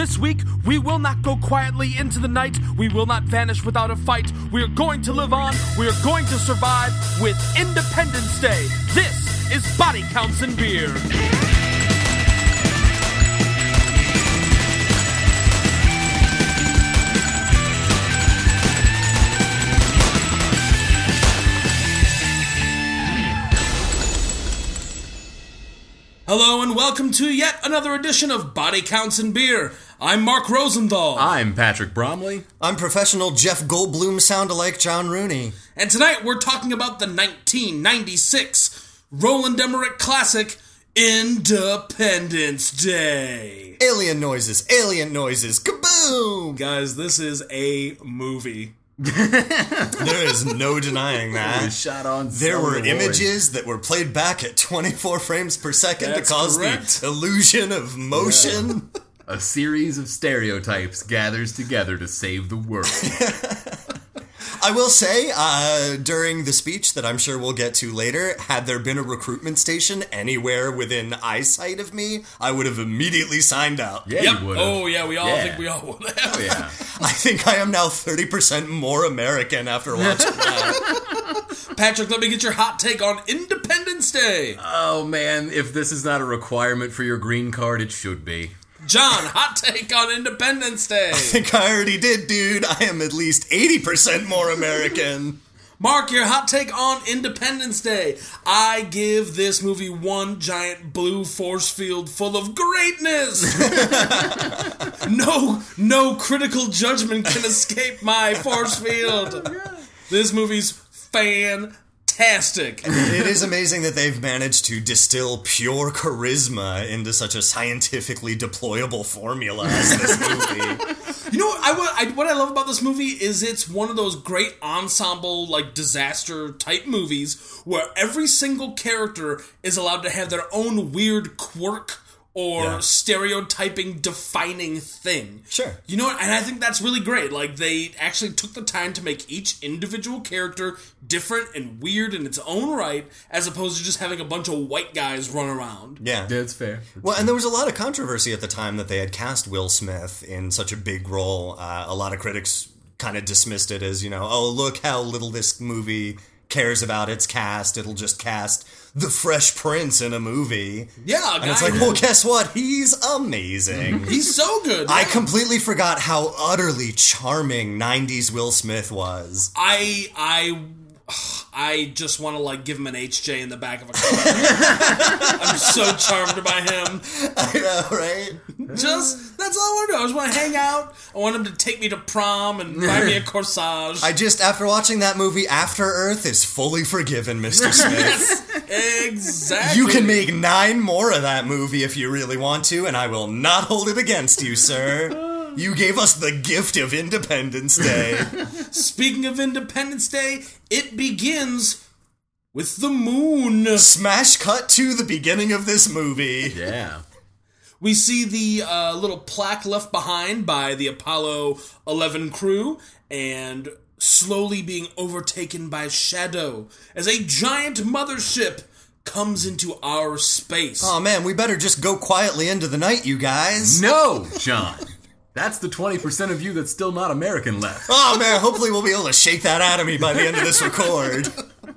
This week, we will not go quietly into the night. We will not vanish without a fight. We are going to live on. We are going to survive with Independence Day. This is Body Counts and Beer. Hello and welcome to yet another edition of Body Counts and Beer. I'm Mark Rosenthal. I'm Patrick Bromley. I'm professional Jeff Goldblum sound alike John Rooney. And tonight we're talking about the 1996 Roland Emmerich classic, Independence Day. Alien noises, alien noises, kaboom! Guys, this is a movie. There is no denying that. Shot on. There were celluloid. images that were played back at 24 frames per second That's to cause correct. the illusion of motion. A series of stereotypes gathers together to save the world. I will say, uh, during the speech that I'm sure we'll get to later, had there been a recruitment station anywhere within eyesight of me, I would have immediately signed out. Yeah, yep. you would've. Oh, yeah, we all Yeah. think we all would have. Oh, yeah. I think I am now 30% more American after watching that. Patrick, let me get your hot take on Independence Day. Oh man, if this is not a requirement for your green card, it should be. John, hot take on Independence Day. I think I already did, dude. I am at least 80% more American. Mark, your hot take on Independence Day. I give this movie one giant blue force field full of greatness. no, no critical judgment can escape my force field. This movie's fantastic. It is amazing that they've managed to distill pure charisma into such a scientifically deployable formula as this movie. You know what I, what I what I love about this movie is it's one of those great ensemble like disaster type movies where every single character is allowed to have their own weird quirk or Yeah. stereotyping defining thing. Sure. You know what? And I think that's really great. Like they actually took the time to make each individual character different and weird in its own right as opposed to just having a bunch of white guys run around. Yeah. That's fair. Well, and there was a lot of controversy at the time that they had cast Will Smith in such a big role. Uh, a lot of critics kind of dismissed it as, you know, oh, look how little this movie cares about its cast. It'll just cast the Fresh Prince in a movie. Yeah, And it's like, well, guess what? He's amazing. he's so good. I completely forgot how utterly charming 90s Will Smith was. I I I just want to like give him an HJ in the back of a car. I'm so charmed by him. I know, right? Just that's all I want to do. I just want to hang out. I want him to take me to prom and buy me a corsage. I just, after watching that movie, After Earth is fully forgiven, Mr. Smith. Exactly. you can make nine more of that movie if you really want to, and I will not hold it against you, sir. You gave us the gift of Independence Day. Speaking of Independence Day, it begins with the moon. Smash cut to the beginning of this movie. Yeah. We see the uh, little plaque left behind by the Apollo 11 crew and slowly being overtaken by shadow as a giant mothership comes into our space. Oh man, we better just go quietly into the night, you guys. No, John. That's the 20% of you that's still not American left. Oh man, hopefully we'll be able to shake that out of me by the end of this record.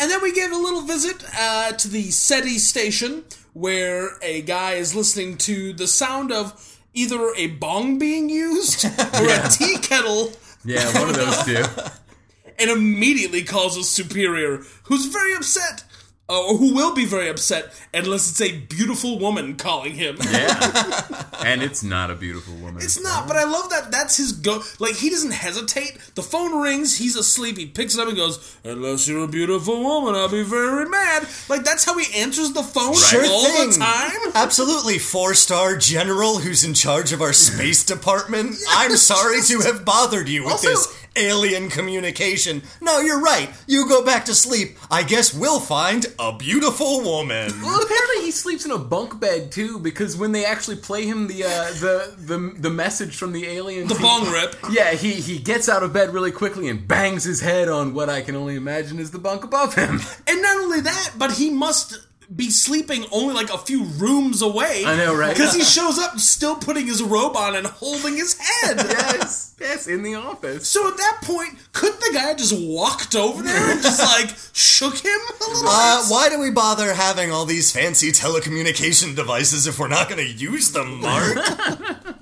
And then we give a little visit uh, to the SETI station where a guy is listening to the sound of either a bong being used or a tea kettle Yeah, one of those two. and immediately calls us superior, who's very upset. Uh, Or who will be very upset unless it's a beautiful woman calling him. Yeah. And it's not a beautiful woman. It's not, but I love that. That's his go. Like he doesn't hesitate. The phone rings. He's asleep. He picks it up and goes, "Unless you're a beautiful woman, I'll be very mad." Like that's how he answers the phone Sure all thing. the time. Absolutely, four star general who's in charge of our space department. I'm sorry to have bothered you with Also- this alien communication. No, you're right. You go back to sleep. I guess we'll find a beautiful woman. Well, apparently he sleeps in a bunk bed too, because when they actually play him the uh, the the the message from the aliens, The he- bong rip. Yeah, he he gets out of bed really quickly and bangs his head on what I can only imagine is the bunk above him. And not only that, but he must be sleeping only like a few rooms away. I know, right? Because he shows up still putting his robe on and holding his head. yes, yes, in the office. So at that point, couldn't the guy just walked over there and just like shook him a little? Uh, why do we bother having all these fancy telecommunication devices if we're not going to use them, Mark?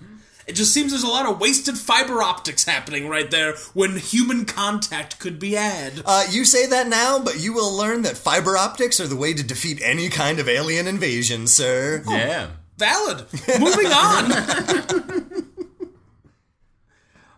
It just seems there's a lot of wasted fiber optics happening right there when human contact could be had. uh, you say that now, but you will learn that fiber optics are the way to defeat any kind of alien invasion, sir. Yeah. Valid. Moving on.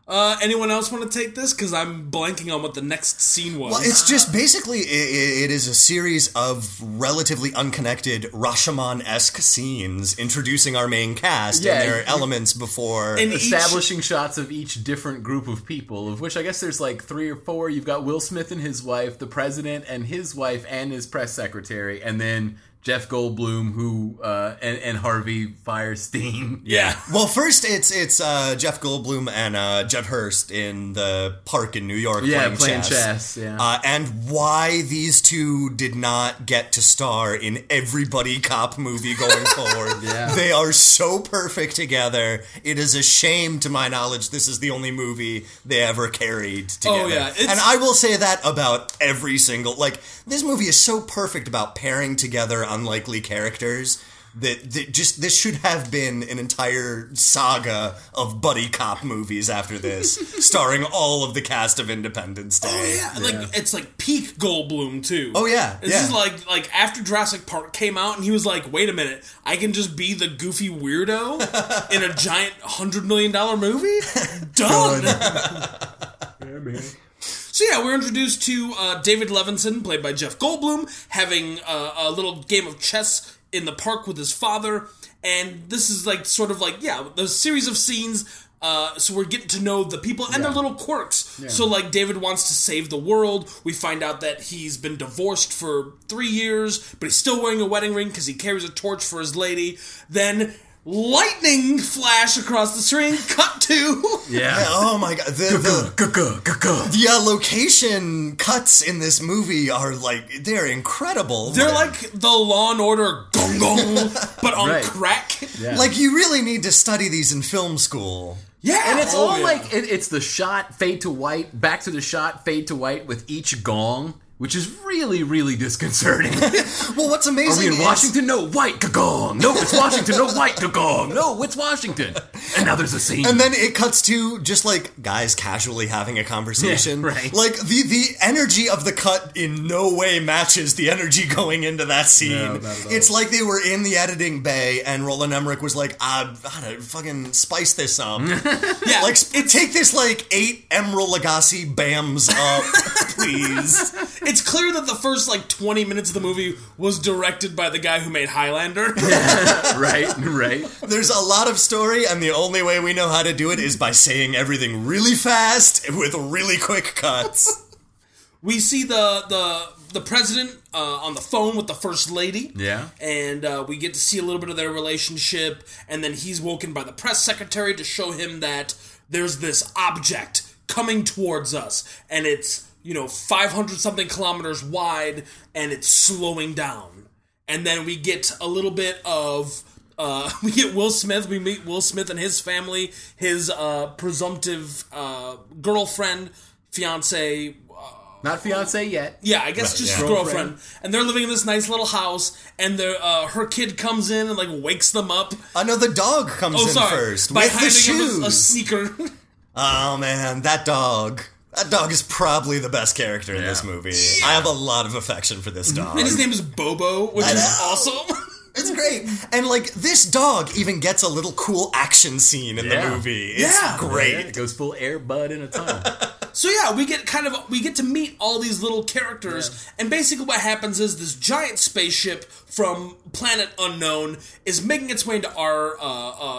uh, anyone else want to take this? Because I'm blanking on what the next scene was. Well, it's just basically i i it is a series of relatively unconnected Rashomon-esque scenes introducing our main cast Yeah, and their you- elements before. And each- Establishing shots of each different group of people, of which I guess there's like three or four. You've got Will Smith and his wife, the president and his wife, and his press secretary, and then Jeff Goldblum, who uh, and, and Harvey Fierstein. yeah. well, first it's it's uh, Jeff Goldblum and uh, Judd Hirsch in the park in New York Yeah, playing, playing chess. chess, yeah. Uh, and why these two did not get to star in everybody cop movie going forward. Yeah. They are so perfect together. It is a shame, to my knowledge, this is the only movie they ever carried together. Oh, yeah, it's- and I will say that about every single like this movie is so perfect about pairing together unlikely characters. That, that just this should have been an entire saga of buddy cop movies after this, starring all of the cast of Independence oh, Day. Oh yeah, like it's like peak Goldblum too. Oh, yeah, this yeah. is like like after Jurassic Park came out, and he was like, "Wait a minute, I can just be the goofy weirdo in a giant hundred million dollar movie." Done. So yeah, we're introduced to uh, David Levinson, played by Jeff Goldblum, having uh, a little game of chess in the park with his father, and this is like sort of like yeah, the series of scenes. Uh, so we're getting to know the people and their little quirks. So like David wants to save the world. We find out that he's been divorced for three years, but he's still wearing a wedding ring because he carries a torch for his lady. Then lightning flash across the screen. Cut to Yeah. Oh my god, the, the yeah uh, location cuts in this movie are like they're incredible. They're like the Law and Order gong gong, but on Right. crack. Yeah. like you really need to study these in film school. Yeah, And it's oh, all yeah. like it, it's the shot fade to white, back to the shot fade to white with each gong, which is really really disconcerting. Well, what's Are amazing we in is- Washington? No, white gong. No, it's Washington. No, white gong. No, it's Washington. And now there's a scene. And then it cuts to just like guys casually having a conversation. Yeah, right. Like the the energy of the cut in no way matches the energy going into that scene. No, not at all. It's like they were in the editing bay and Roland Emmerich was like, "Ah, gotta fucking spice this up. yeah, like sp- take this like eight Emeril Lagasse bams up, please." It's clear that the first like 20 minutes of the movie was directed by the guy who made Highlander. right, right. There's a lot of story, and the only way we know how to do it is by saying everything really fast with really quick cuts. we see the the the president uh, on the phone with the first lady. Yeah. and uh, we get to see a little bit of their relationship, and then he's woken by the press secretary to show him that there's this object coming towards us, and it's you know 500 something kilometers wide, and it's slowing down. And then we get a little bit of. Uh, we get Will Smith. We meet Will Smith and his family, his uh, presumptive uh, girlfriend, fiance, Not fiance yet. yeah, I guess just yeah. girlfriend. And they're living in this nice little house, and their uh, her kid comes in and like wakes them up. Another dog comes Oh, in sorry, first by with the handing him a, a sneaker. oh man, that dog. That dog is probably the best character in this Yeah. movie. I have a lot of affection for this dog. and his name is Bobo, which I is know. awesome. It's great. And like this dog even gets a little cool action scene in Yeah. the movie. It's Yeah. great. It goes full air bud in a tunnel. so yeah, we get kind of we get to meet all these little characters, and basically what happens is this giant spaceship from planet unknown is making its way into our uh,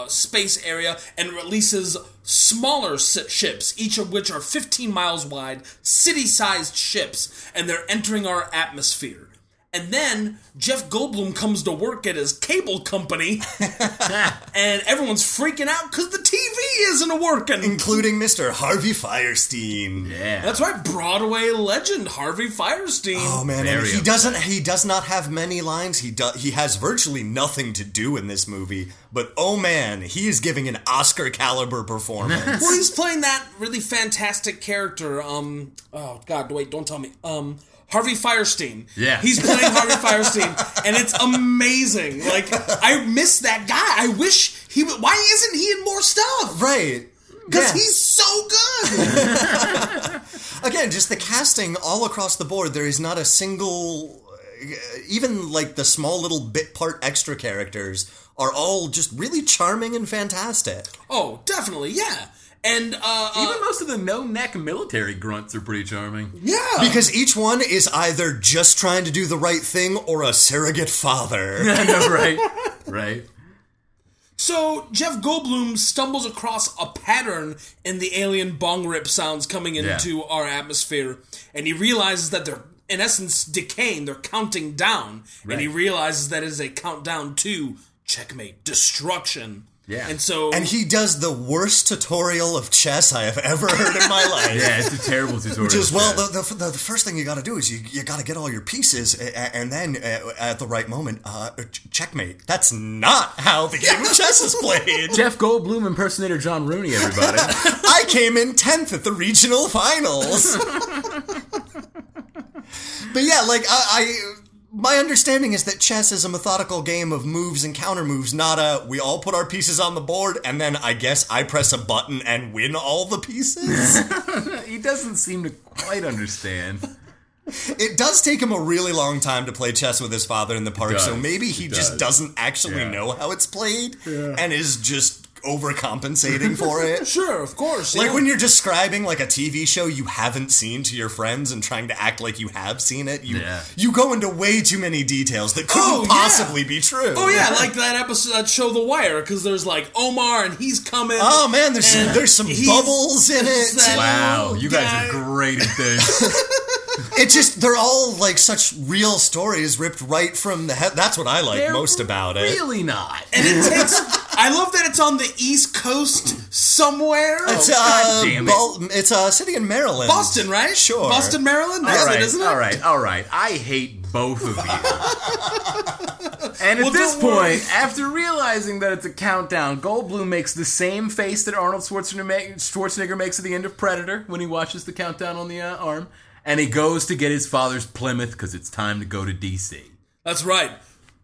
uh, space area and releases smaller ships, each of which are 15 miles wide, city-sized ships, and they're entering our atmosphere. And then Jeff Goldblum comes to work at his cable company, and everyone's freaking out because the TV isn't working. Including Mr. Harvey Fierstein. Yeah. That's right, Broadway legend Harvey Fierstein. Oh man, and Very he doesn't. He does not have many lines. He do, He has virtually nothing to do in this movie. But oh man, he is giving an Oscar caliber performance. Well, he's playing that really fantastic character. Um, oh God, wait, don't tell me. Um, Harvey Fierstein. Yeah. he's playing Harvey Fierstein, and it's amazing. Like I miss that guy. I wish he. would Why isn't he in more stuff? right. Because Yeah. he's so good. Again, just the casting all across the board. There is not a single, uh, even like the small little bit part extra characters are all just really charming and fantastic. oh, definitely, yeah. And uh, uh Even most of the no neck military grunts are pretty charming. yeah, Because each one is either just trying to do the right thing or a surrogate father. I know, right? Right. So Jeff Goldblum stumbles across a pattern in the alien bong rip sounds coming into our atmosphere, and he realizes that they're in essence decaying. They're counting down, and he realizes that it is a countdown to checkmate, destruction. Yeah. and so and he does the worst tutorial of chess I have ever heard in my life. Yeah, it's a terrible tutorial. Just well, Chad. the, the, the first thing you got to do is you, you got to get all your pieces, a- a- and then uh, at the right moment, uh, checkmate. That's not how the game of chess is played. Jeff Goldblum impersonator John Rooney, everybody. I came in tenth at the regional finals. but yeah, like I, I, my understanding is that chess is a methodical game of moves and counter moves, not a we all put our pieces on the board and then I guess I press a button and win all the pieces. he doesn't seem to quite understand. it does take him a really long time to play chess with his father in the park, so maybe he It just does. doesn't actually Yeah. know how it's played and is just overcompensating for it. sure, of course, Like yeah. when you're describing like a TV show you haven't seen to your friends and trying to act like you have seen it, you Yeah. you go into way too many details that couldn't Oh, yeah. possibly be true. Oh yeah, like that episode that show The Wire, because there's like Omar and he's coming. Oh man, there's some, there's some bubbles in it. Wow, you guys guy- are great at this. It just they're all like such real stories ripped right from the head. That's what I like They're most about it. Really not. and it takes. I love that it's on the East Coast somewhere. It's Oh, God uh, damn it. Bal- it's a city in Maryland. Boston, right? Sure. Boston, Maryland. That's all it, right, isn't it? all right, all right. I hate both of you. and at Well, this don't worry. point, after realizing that it's a countdown, Goldblum makes the same face that Arnold Schwarzenegger, Schwarzenegger makes at the end of Predator when he watches the countdown on the uh, arm, and he goes to get his father's Plymouth because it's time to go to DC. That's right.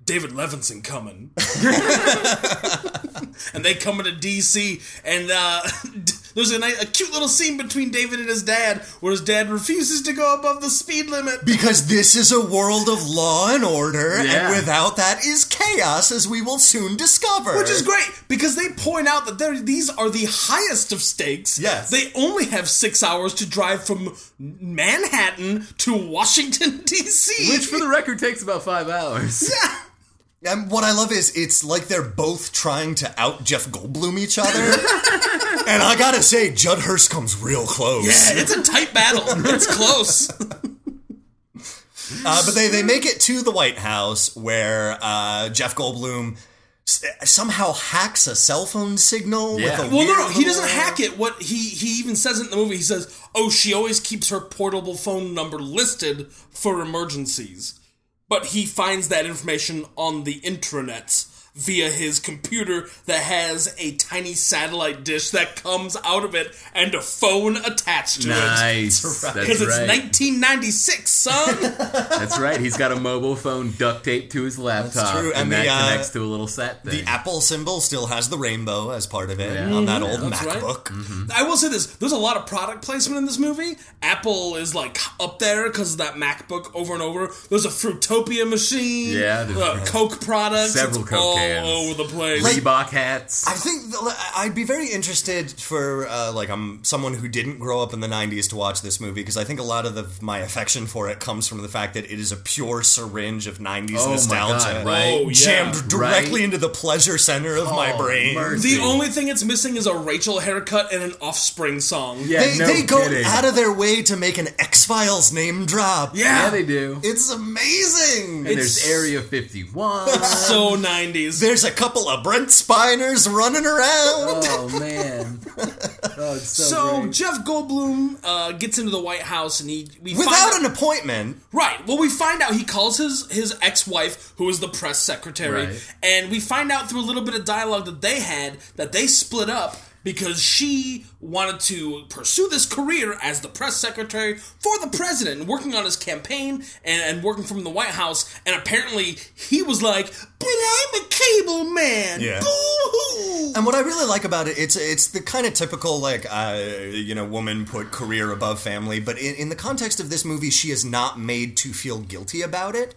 David Levinson coming. and they come into DC, and uh, there's a, nice, a cute little scene between David and his dad, where his dad refuses to go above the speed limit. Because this is a world of law and order, Yeah. and without that is chaos, as we will soon discover. Which is great because they point out that these are the highest of stakes. Yes. They only have six hours to drive from Manhattan to Washington, D.C. Which, for the record, takes about five hours. And what I love is it's like they're both trying to out Jeff Goldblum each other. and I gotta say, Judd Hirsch comes real close. Yeah, it's a tight battle. It's close. Uh, but they, they make it to the White House where uh, Jeff Goldblum somehow hacks a cell phone signal Yeah. with a Well, no, no, he doesn't hack it. What he he even says it in the movie. He says, "Oh, she always keeps her portable phone number listed for emergencies." But he finds that information on the intranets via his computer that has a tiny satellite dish that comes out of it and a phone attached to it. Nice. right. Because it's right. 1996, son. That's right. He's got a mobile phone duct taped to his laptop, true. and, And that the, uh, connects to a little set thing. The Apple symbol still has the rainbow as part of it Yeah. on that old That's right. MacBook. I will say this: there's a lot of product placement in this movie. Apple is like up there because of that MacBook over and over. There's a Fruitopia machine. Yeah, there's- uh, Coke products. Several it's Coke all all over the place. Reebok hats. I think I'd be very interested for uh, like I'm someone who didn't grow up in the '90s to watch this movie because I think a lot of the, my affection for it comes from the fact that it is a pure syringe of '90s Oh my nostalgia, God, right? Oh, yeah. jammed directly Right? into the pleasure center of my Oh, brain. mercy. the only thing it's missing is a Rachel haircut and an Offspring song. yeah, They, no they go kidding. out of their way to make an X Files name drop. yeah, they do. It's amazing. and there's Area 51. So 90s. There's a couple of Brent Spiners running around. oh man. Oh, it's so, So great. Jeff Goldblum uh, gets into the White House and he we Without find an appointment. right. Well, we find out he calls his his ex wife, who is the press secretary, Right. and we find out through a little bit of dialogue that they had that they split up because she wanted to pursue this career as the press secretary for the president, working on his campaign and, and working from the White House. And apparently, he was like, "But I'm a cable man." Yeah. Boo-hoo. And what I really like about it, it's it's the kind of typical like uh, you know woman put career above family, but in, in the context of this movie, she is not made to feel guilty about it.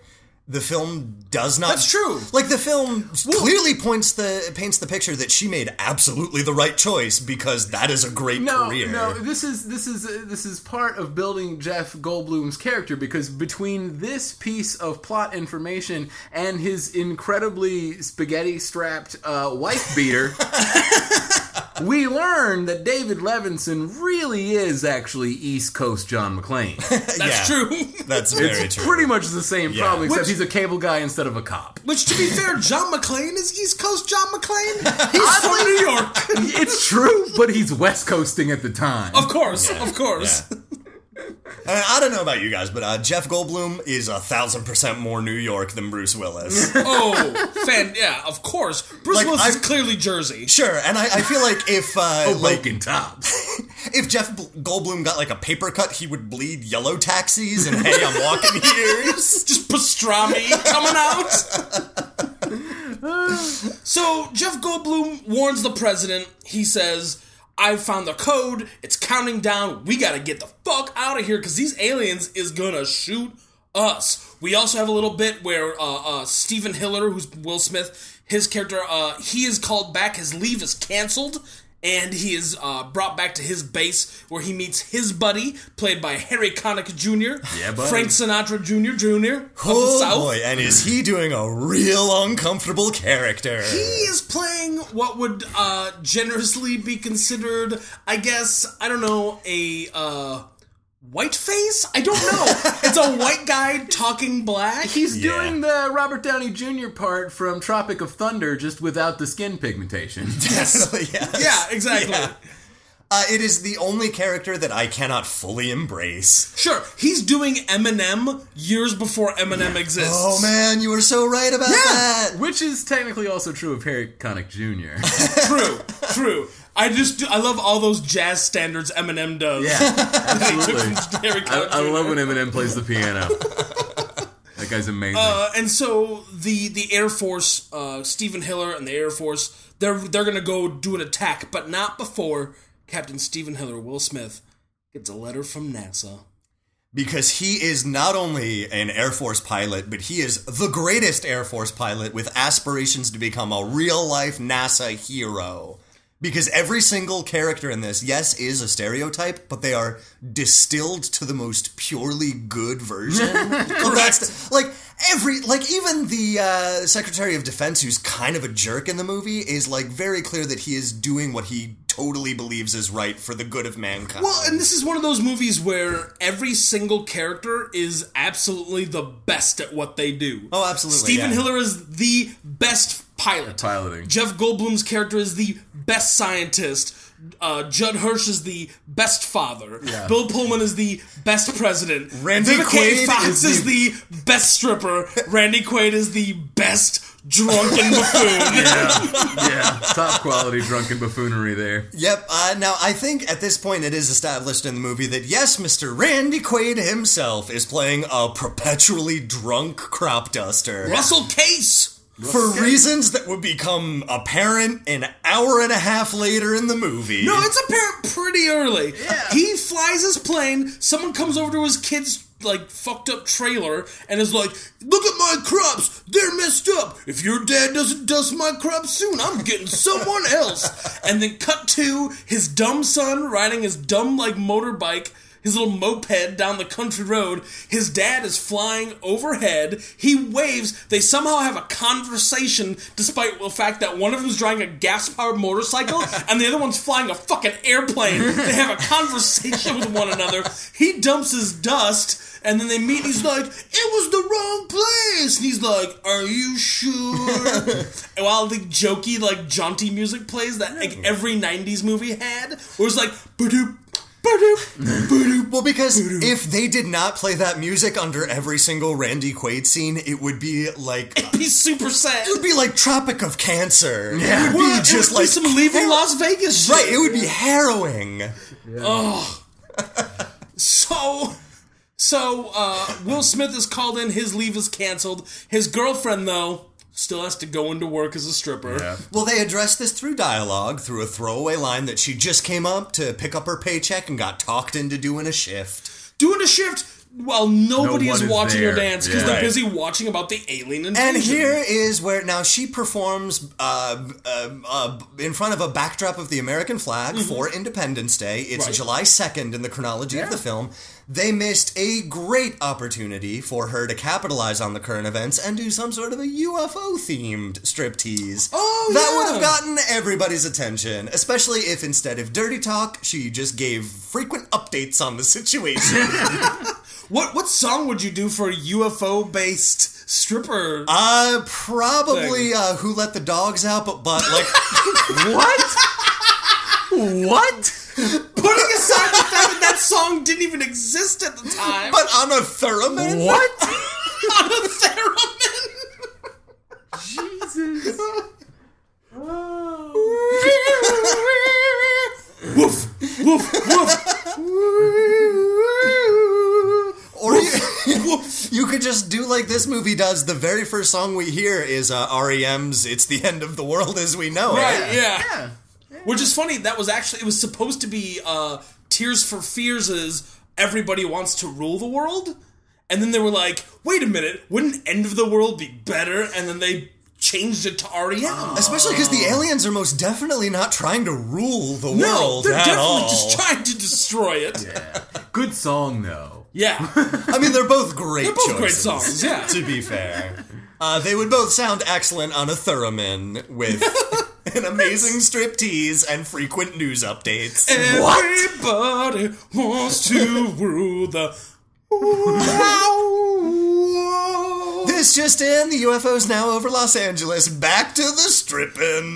The film does not. That's true. Like the film clearly points the paints the picture that she made absolutely the right choice because that is a great no, career. no. This is this is uh, this is part of building Jeff Goldblum's character because between this piece of plot information and his incredibly spaghetti-strapped uh, wife beater, we learn that David Levinson really is actually East Coast John McClane. That's Yeah. true. That's very It's true. pretty much the same Yeah. problem, except Which- he's a cable guy instead of a cop. Which, to be fair, John McClane is East Coast John McClane. He's from New York. it's true, but he's West Coasting at the time. Of course, of course. Yeah. I, I don't know about you guys, but uh, Jeff Goldblum is a thousand percent more New York than Bruce Willis. Oh, fan, yeah, of course. Bruce Like, Willis is I've- clearly Jersey. sure, and I, I feel like if uh, like Hoboken tops. if Jeff B- Goldblum got like a paper cut, he would bleed yellow taxis and hey, I'm walking here. Just pastrami coming out. so Jeff Goldblum warns the president. He says, "I found the code. It's counting down. We got to get the fuck out of here because these aliens is gonna shoot us." We also have a little bit where uh, uh, Steven Hiller, who's Will Smith, his character, uh, he is called back. His leave is canceled. And he is uh, brought back to his base where he meets his buddy, played by Harry Connick Jr., Yeah, buddy. Frank Sinatra Jr. Jr. of the Oh boy, and is he doing a real uncomfortable character? He is playing what would uh, generously be considered, I guess, I don't know, a uh, white face? I don't know. it's a white guy talking black. He's Yeah. doing the Robert Downey Jr. part from Tropic of Thunder, just without the skin pigmentation. Definitely, yes. yeah, exactly. Yeah. Uh, it is the only character that I cannot fully embrace. Sure, he's doing Eminem years before Eminem exists. Oh man, you were so right about that. Which is technically also true of Harry Connick Jr. True, true. I just do, I love all those jazz standards Eminem does. yeah, That he took absolutely. I, I love when Eminem plays the piano. that guy's amazing. Uh, and so the the Air Force, uh, Steven Hiller and the Air Force, they're they're gonna go do an attack, but not before Captain Steven Hiller, Will Smith, gets a letter from NASA. Because he is not only an Air Force pilot, but he is the greatest Air Force pilot with aspirations to become a real life NASA hero. Because every single character in this, yes, is a stereotype, but they are distilled to the most purely good version. of that st- like every, like even the uh, Secretary of Defense, who's kind of a jerk in the movie, is like very clear that he is doing what he totally believes is right for the good of mankind. Well, and this is one of those movies where every single character is absolutely the best at what they do. Oh, absolutely, Steven yeah. Hiller is the best pilot. Piloting. Jeff Goldblum's character is the best scientist. Uh, Judd Hirsch is the best father. Bill Pullman is the best president. Randy Vivica Quaid Fox is is, the best stripper. Randy Quaid is the best drunken buffoon. yeah, top quality drunken buffoonery there. Yep. Uh, now, I think at this point it is established in the movie that yes, Mr. Randy Quaid himself is playing a perpetually drunk crop duster Russell Casse. For reasons that would become apparent an hour and a half later in the movie. No, it's apparent pretty early. He flies his plane. Someone comes over to his kid's like fucked up trailer and is like, "Look at my crops, they're messed up. If your dad doesn't dust my crops soon, I'm getting someone else." And then cut to his dumb son riding his dumb like motorbike his little moped down the country road. His dad is flying overhead. He waves. They somehow have a conversation, despite the fact that one of them is driving a gas powered motorcycle and the other one's flying a fucking airplane. They have a conversation with one another. He dumps his dust. And then they meet, and he's like, It was the wrong place! And he's like, Are you sure? and while the jokey, like, jaunty music plays that like every 90s movie had, where it's like, badoop. Well, because if they did not play that music under every single Randy Quaid scene, it would be like He's super sad. it would be like Tropic of Cancer. Yeah. It would Well, be it just would be like some leaving Las Vegas shit. Right, it would be harrowing. Oh, So, so uh, Will Smith is called in. His leave is canceled. His girlfriend, though, still has to go into work as a stripper. Yeah. Well, they address this through dialogue, through a throwaway line that she just came up to pick up her paycheck and got talked into doing a shift. Doing a shift while nobody No is one is watching her dance because Yeah. they're busy watching about the alien invasion. And here is where now she performs uh, uh, uh, in front of a backdrop of the American flag for Independence Day. It's Mm-hmm. Right. July 2nd in the chronology of the film. They missed a great opportunity for her to capitalize on the current events and do some sort of a UFO themed striptease. Oh, that yeah. would have gotten everybody's attention, especially if instead of dirty talk, she just gave frequent updates on the situation. what what song would you do for a UFO based stripper? uh, probably uh, Who Let the Dogs Out, but, but like. What? what? Putting aside the fact that that song didn't even exist at the time. But on a theremin? What? on a theremin. Jesus. Oh. woof, woof, woof. Or you, you could just do like this movie does. The very first song we hear is uh, REM's "It's the End of the World as We Know It." Right, yeah. Yeah. Which is funny. That was actually it was supposed to be uh, Tears for Fears' is "Everybody Wants to Rule the World," and then they were like, "Wait a minute, wouldn't End of the World be better?" And then they changed it to REM. Especially because the aliens are most definitely not trying to rule the no, world they're at definitely all. just trying to destroy it. Yeah. Good song though. Yeah, I mean, they're both great. they're both great songs. Yeah, To be fair, uh, they would both sound excellent on a theremin with an amazing striptease and frequent news updates. everybody wants to rule the. This just in: the UFO's now over Los Angeles. Back to the stripping.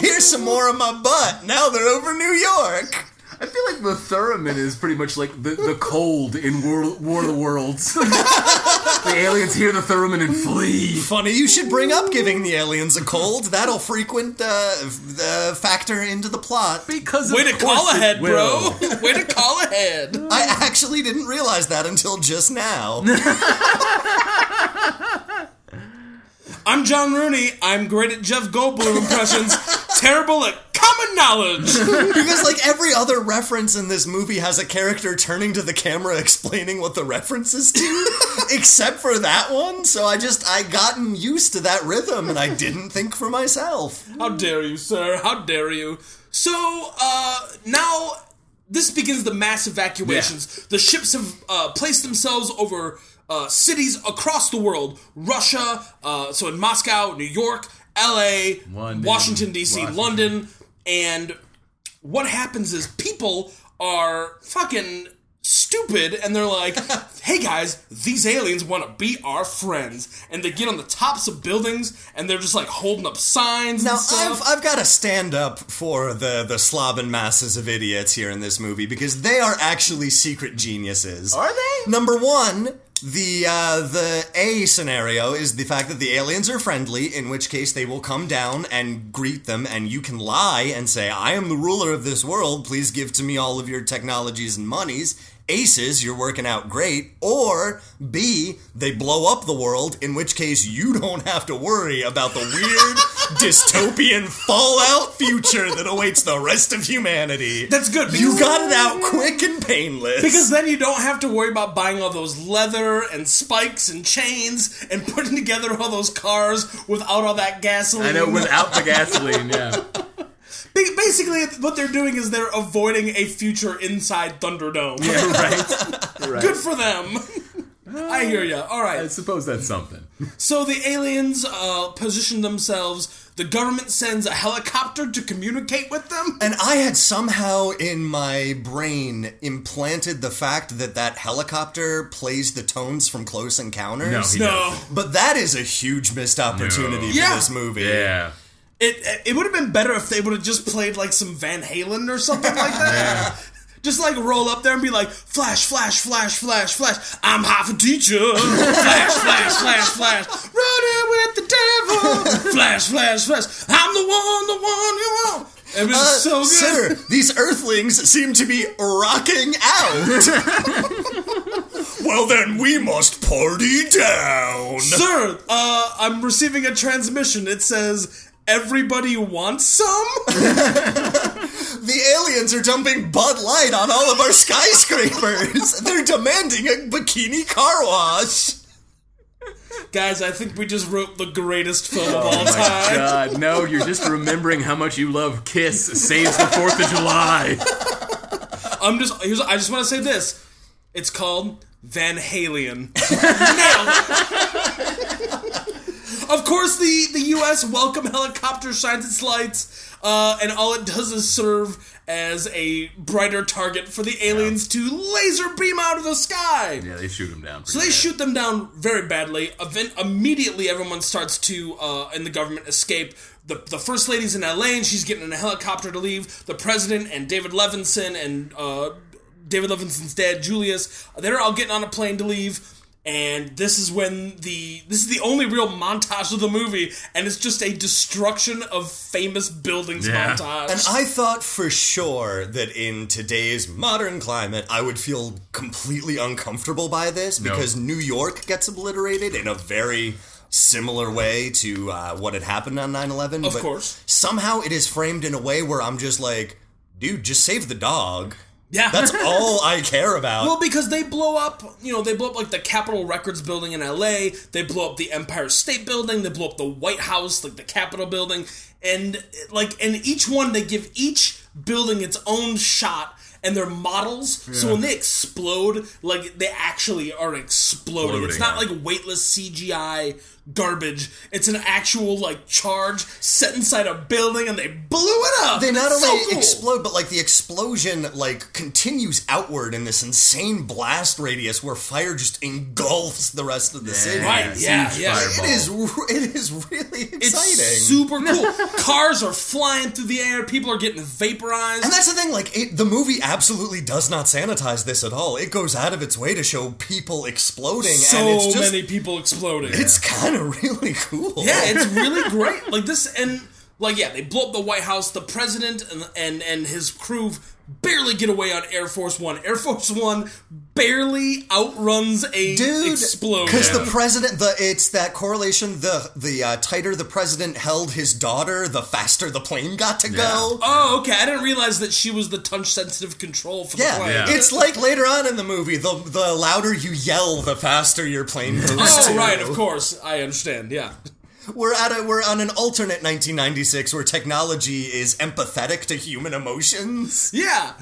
Here's some more of my butt. Now they're over New York. I feel like the theremin is pretty much like the, the cold in War, War of the Worlds. the aliens hear the theremin and flee. Funny you should bring up giving the aliens a cold. That'll frequent uh, f- uh, factor into the plot. Because Way of to call it ahead, will. bro. Way to call ahead. I actually didn't realize that until just now. I'm John Rooney. I'm great at Jeff Goldblum impressions, terrible at common knowledge. because like every other reference in this movie has a character turning to the camera explaining what the reference is to, except for that one. So I just I gotten used to that rhythm and I didn't think for myself. How dare you, sir? How dare you? So, uh, now this begins the mass evacuations. The ships have uh, placed themselves over uh, cities across the world Russia, uh, so in Moscow, New York, LA, London, Washington, D.C., Washington. London. And what happens is people are fucking stupid and they're like, hey guys, these aliens want to be our friends. And they get on the tops of buildings and they're just like holding up signs Now and stuff. I've I've got to stand up for the the slobbing masses of idiots here in this movie because they are actually secret geniuses. Are they? Number one, the uh, the A scenario is the fact that the aliens are friendly, in which case they will come down and greet them, and you can lie and say, "I am the ruler of this world. Please give to me all of your technologies and monies." Aces, you're working out great, or B, they blow up the world, in which case you don't have to worry about the weird dystopian fallout future that awaits the rest of humanity. That's good, You got it out quick and painless. Because then you don't have to worry about buying all those leather and spikes and chains and putting together all those cars without all that gasoline. I know without the gasoline, yeah. Ba- Basically, what they're doing is they're avoiding a future inside Thunderdome. Yeah, right. right. Good for them. I hear ya. All right. I suppose that's something. So the aliens uh, position themselves. The government sends a helicopter to communicate with them. And I had somehow in my brain implanted the fact that that helicopter plays the tones from Close Encounters. No, he No, doesn't. But that is a huge missed opportunity No. for Yeah. this movie. Yeah. It it would have been better if they would have just played like some Van Halen or something like that. Just like roll up there and be like, flash, flash, flash, flash, flash. I'm half a teacher. Flash, flash, flash, flash. Running with the devil. Flash, flash, flash. I'm the one, the one you want. It was Uh, so good. Sir, these earthlings seem to be rocking out. well, then we must party down. Sir, uh, I'm receiving a transmission. It says, everybody wants some? The aliens are dumping Bud Light on all of our skyscrapers. They're demanding a bikini car wash. Guys, I think we just wrote the greatest film of oh all Oh my time. God, no! You're just remembering how much you love Kiss saves the Fourth of July. I'm just here's I just want to say this. It's called Van Halen. Nailed it. Of course the the US welcome helicopter shines its lights uh, and all it does is serve as a brighter target for the aliens to laser beam out of the sky. Yeah, they shoot him down. So they shoot them down very badly. Event- immediately, everyone starts to, uh, in the government, escape. The, the first lady's in LA and she's getting in a helicopter to leave. The president and David Levinson and uh, David Levinson's dad, Julius, they're all getting on a plane to leave. And this is when the this is the only real montage of the movie, and it's just a destruction of famous buildings Yeah. montage. And I thought for sure that in today's modern climate, I would feel completely uncomfortable by this No. because New York gets obliterated in a very similar way to uh, what had happened on 9 11. Of course. Somehow it is framed in a way where I'm just like, dude, just save the dog. Yeah, That's all I care about. Well, because they blow up, you know, they blow up like the Capitol Records building in LA, they blow up the Empire State Building, they blow up the White House, like the Capitol building, and like and each one they give each building its own shot and they're models. So when they explode, like they actually are exploding. it's not like weightless CGI garbage. It's an actual like charge set inside a building and they blew it up. they not It's only so cool. explode, but like the explosion like continues outward in this insane blast radius where fire just engulfs the rest of the city. Right, yeah, huge yeah. fireball. It is. It is really exciting. It's super cool. Cars are flying through the air. People are getting vaporized. and that's the thing. Like it, the movie absolutely does not sanitize this at all. It goes out of its way to show people exploding, so and it's just many people exploding. it's kind of really cool. yeah, it's really great. Like this, and like yeah, they blow up the White House. The president and and and his crew barely get away on Air Force One. Air Force One barely outruns a Dude, explosion. because the president, the it's that correlation. The the uh, tighter the president held his daughter, the faster the plane got to go. Oh, okay. I didn't realize that she was the touch sensitive control for the Yeah, plane. Yeah. it's like later on in the movie. The the louder you yell, the faster your plane moves. Oh, too. right. Of course, I understand. Yeah. We're at a we're on an alternate 1996 where technology is empathetic to human emotions. Yeah.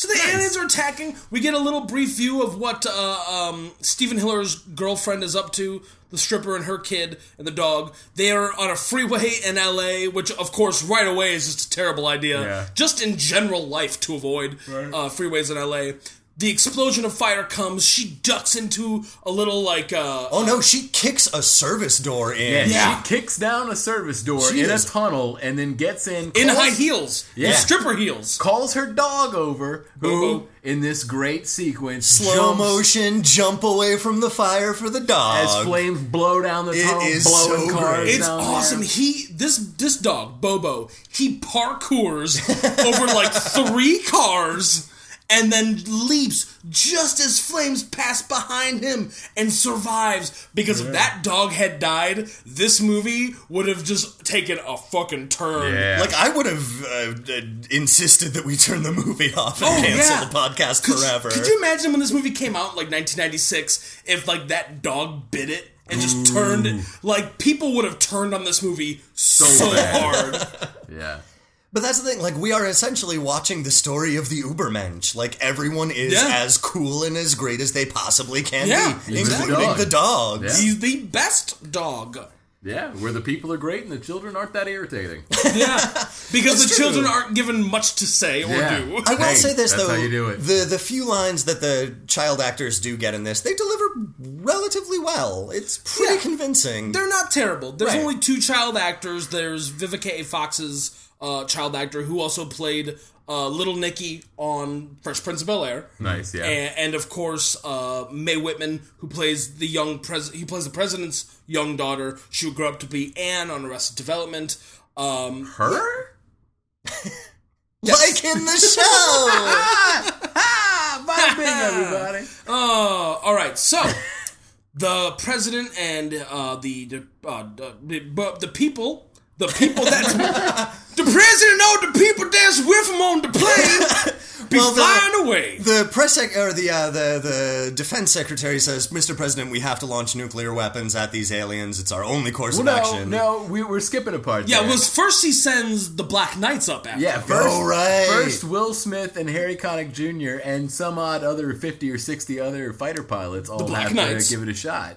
So the aliens are attacking. We get a little brief view of what uh, um, Steven Hiller's girlfriend is up to. The stripper and her kid and the dog. They are on a freeway in LA, which, of course, right away is just a terrible idea. Yeah. Just in general life to avoid uh, freeways in LA. The explosion of fire comes. She ducks into a little like uh, Oh no, she kicks a service door in. Yeah, Yeah. she kicks down a service door She in is- a tunnel and then gets in. in calls- high heels. Yeah. With stripper heels. Calls her dog over, who, Bobo. in this great sequence, Slow jumps motion, jump away from the fire for the dog. as flames blow down the tunnel, is blowing so cars. great. It's down awesome. there. He this this dog Bobo he parkours over like three cars and then leaps just as flames pass behind him and survives. Because if that dog had died, this movie would have just taken a fucking turn. Yeah. Like I would have uh, uh, insisted that we turn the movie off and Oh, cancel yeah. the podcast Could, forever. could you imagine when this movie came out, like 1996, if like that dog bit it and just turned, like people would have turned on this movie so, bad. hard. yeah. But that's the thing. Like we are essentially watching the story of the Ubermensch. Like everyone is Yeah. as cool and as great as they possibly can Yeah, be, even the including dog. the dogs. Yeah. He's the best dog. Yeah, where the people are great and the children aren't that irritating. Yeah, because the true. children aren't given much to say or Yeah. do. I will Hey, say this that's though: how you do it. the the few lines that the child actors do get in this, they deliver relatively well. It's pretty Yeah. convincing. They're not terrible. There's Right. only two child actors. There's Vivica A. Fox's uh, child actor who also played uh, Little Nicky on Fresh Prince of Bel Air. Nice, yeah. and, and of course uh, Mae Whitman, who plays the young pres. He plays the president's young daughter. She would grow up to be Anne on Arrested Development. Um, Her? Like in the show. Bada everybody. uh, all right, so the president and uh, the the, uh, the the people. The people that the president know the people that's with him on the plane be Well, the- flying away. The press sec- or the uh, the the defense secretary says, "Mr. President, we have to launch nuclear weapons at these aliens. It's our only course Well, of no, action." no, we, we're skipping a part. yeah, there. well, first he sends the Black Knights up after. Yeah, first, Oh, right. first Will Smith and Harry Connick Jr. and some odd other 50 or 60 other fighter pilots all Black have Knights. to give it a shot.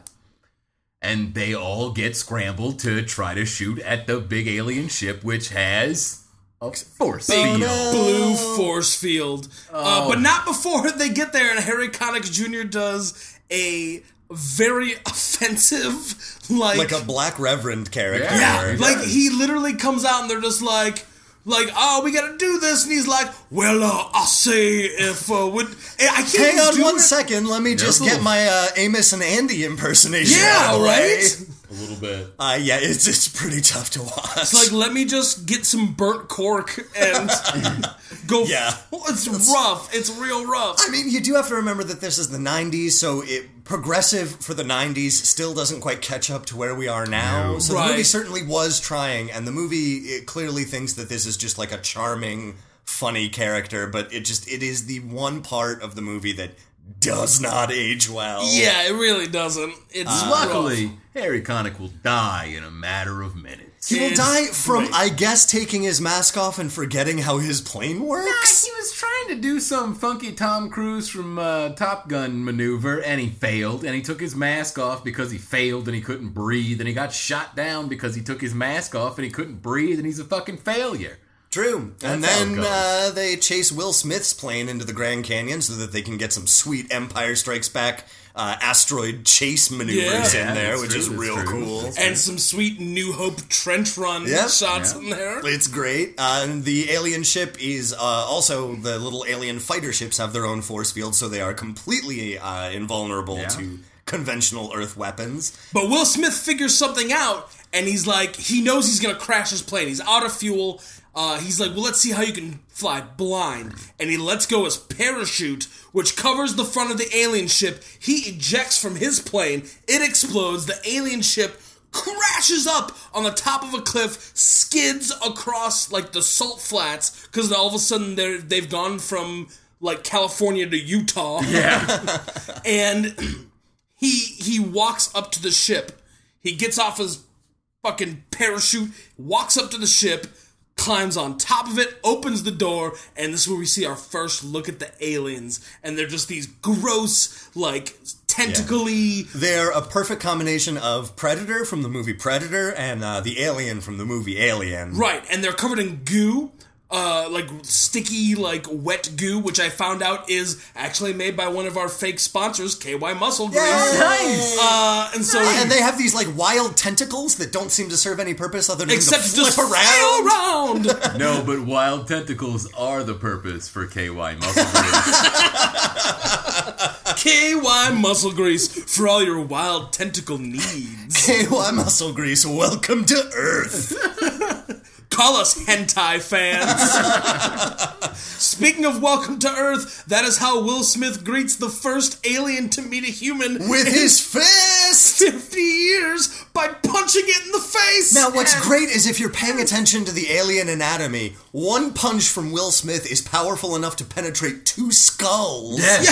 And they all get scrambled to try to shoot at the big alien ship, which has a force field. blue force field. Uh, Oh. but not before they get there, and Harry Connick Jr. does a very offensive, like, like a black reverend character. Yeah. yeah, like he literally comes out and they're just like. Like, oh, we gotta do this, and he's like, "Well, uh, I'll say if uh, would I can't Hang on one it. second. Let me just cool. get my uh, Amos and Andy impersonation. Yeah, out of the way. right? A little bit. Uh, yeah, it's it's pretty tough to watch. It's like, let me just get some burnt cork and go. Yeah. it's rough. It's real rough. I mean, you do have to remember that this is the '90s, so it progressive for the '90s still doesn't quite catch up to where we are now. No. So the movie certainly was trying, and the movie it clearly thinks that this is just like a charming, funny character, but it just it is the one part of the movie that does not age well. Yeah, it really doesn't. It's rough. Luckily, Harry Connick will die in a matter of minutes. He will It's die from, great. I guess, taking his mask off and forgetting how his plane works. Nah, He was trying to do some funky Tom Cruise from uh, Top Gun maneuver, and he failed. And he took his mask off because he failed and he couldn't breathe. And he got shot down because he took his mask off and he couldn't breathe. And he's a fucking failure. True. And That's how it then uh, they chase Will Smith's plane into the Grand Canyon so that they can get some sweet Empire Strikes Back uh, asteroid chase maneuvers Yeah. in there, that's which true, is real true. cool. and some sweet New Hope trench run Yep. shots Yeah. in there. It's great. Uh, and the alien ship is uh, also the little alien fighter ships have their own force field, so they are completely uh, invulnerable Yeah. to conventional Earth weapons. But Will Smith figures something out, and he's like, he knows he's gonna crash his plane. He's out of fuel. Uh, he's like, well, let's see how you can fly blind. And he lets go his parachute, which covers the front of the alien ship. He ejects from his plane. It explodes. The alien ship crashes up on the top of a cliff, skids across like the salt flats, because all of a sudden they're they've gone from like California to Utah. Yeah. and he he walks up to the ship. He gets off his fucking parachute, walks up to the ship, climbs on top of it, opens the door, and this is where we see our first look at the aliens. And they're just these gross, like tentacly. They're a perfect combination of Predator from the movie Predator and uh, the alien from the movie Alien. Right, and they're covered in goo. Uh, like sticky, like wet goo, which I found out is actually made by one of our fake sponsors, KY Muscle Grease. nice. Uh, and so And they have these like wild tentacles that don't seem to serve any purpose other than except to to flip just around. fly around. No, but wild tentacles are the purpose for KY muscle grease. KY Muscle Grease for all your wild tentacle needs. KY Muscle Grease, welcome to Earth. Call us hentai fans. Speaking of Welcome to Earth, that is how Will Smith greets the first alien to meet a human With in his fist! 50 years by punching it in the face. Now, what's great is if you're paying attention to the alien anatomy, one punch from Will Smith is powerful enough to penetrate two skulls Yes.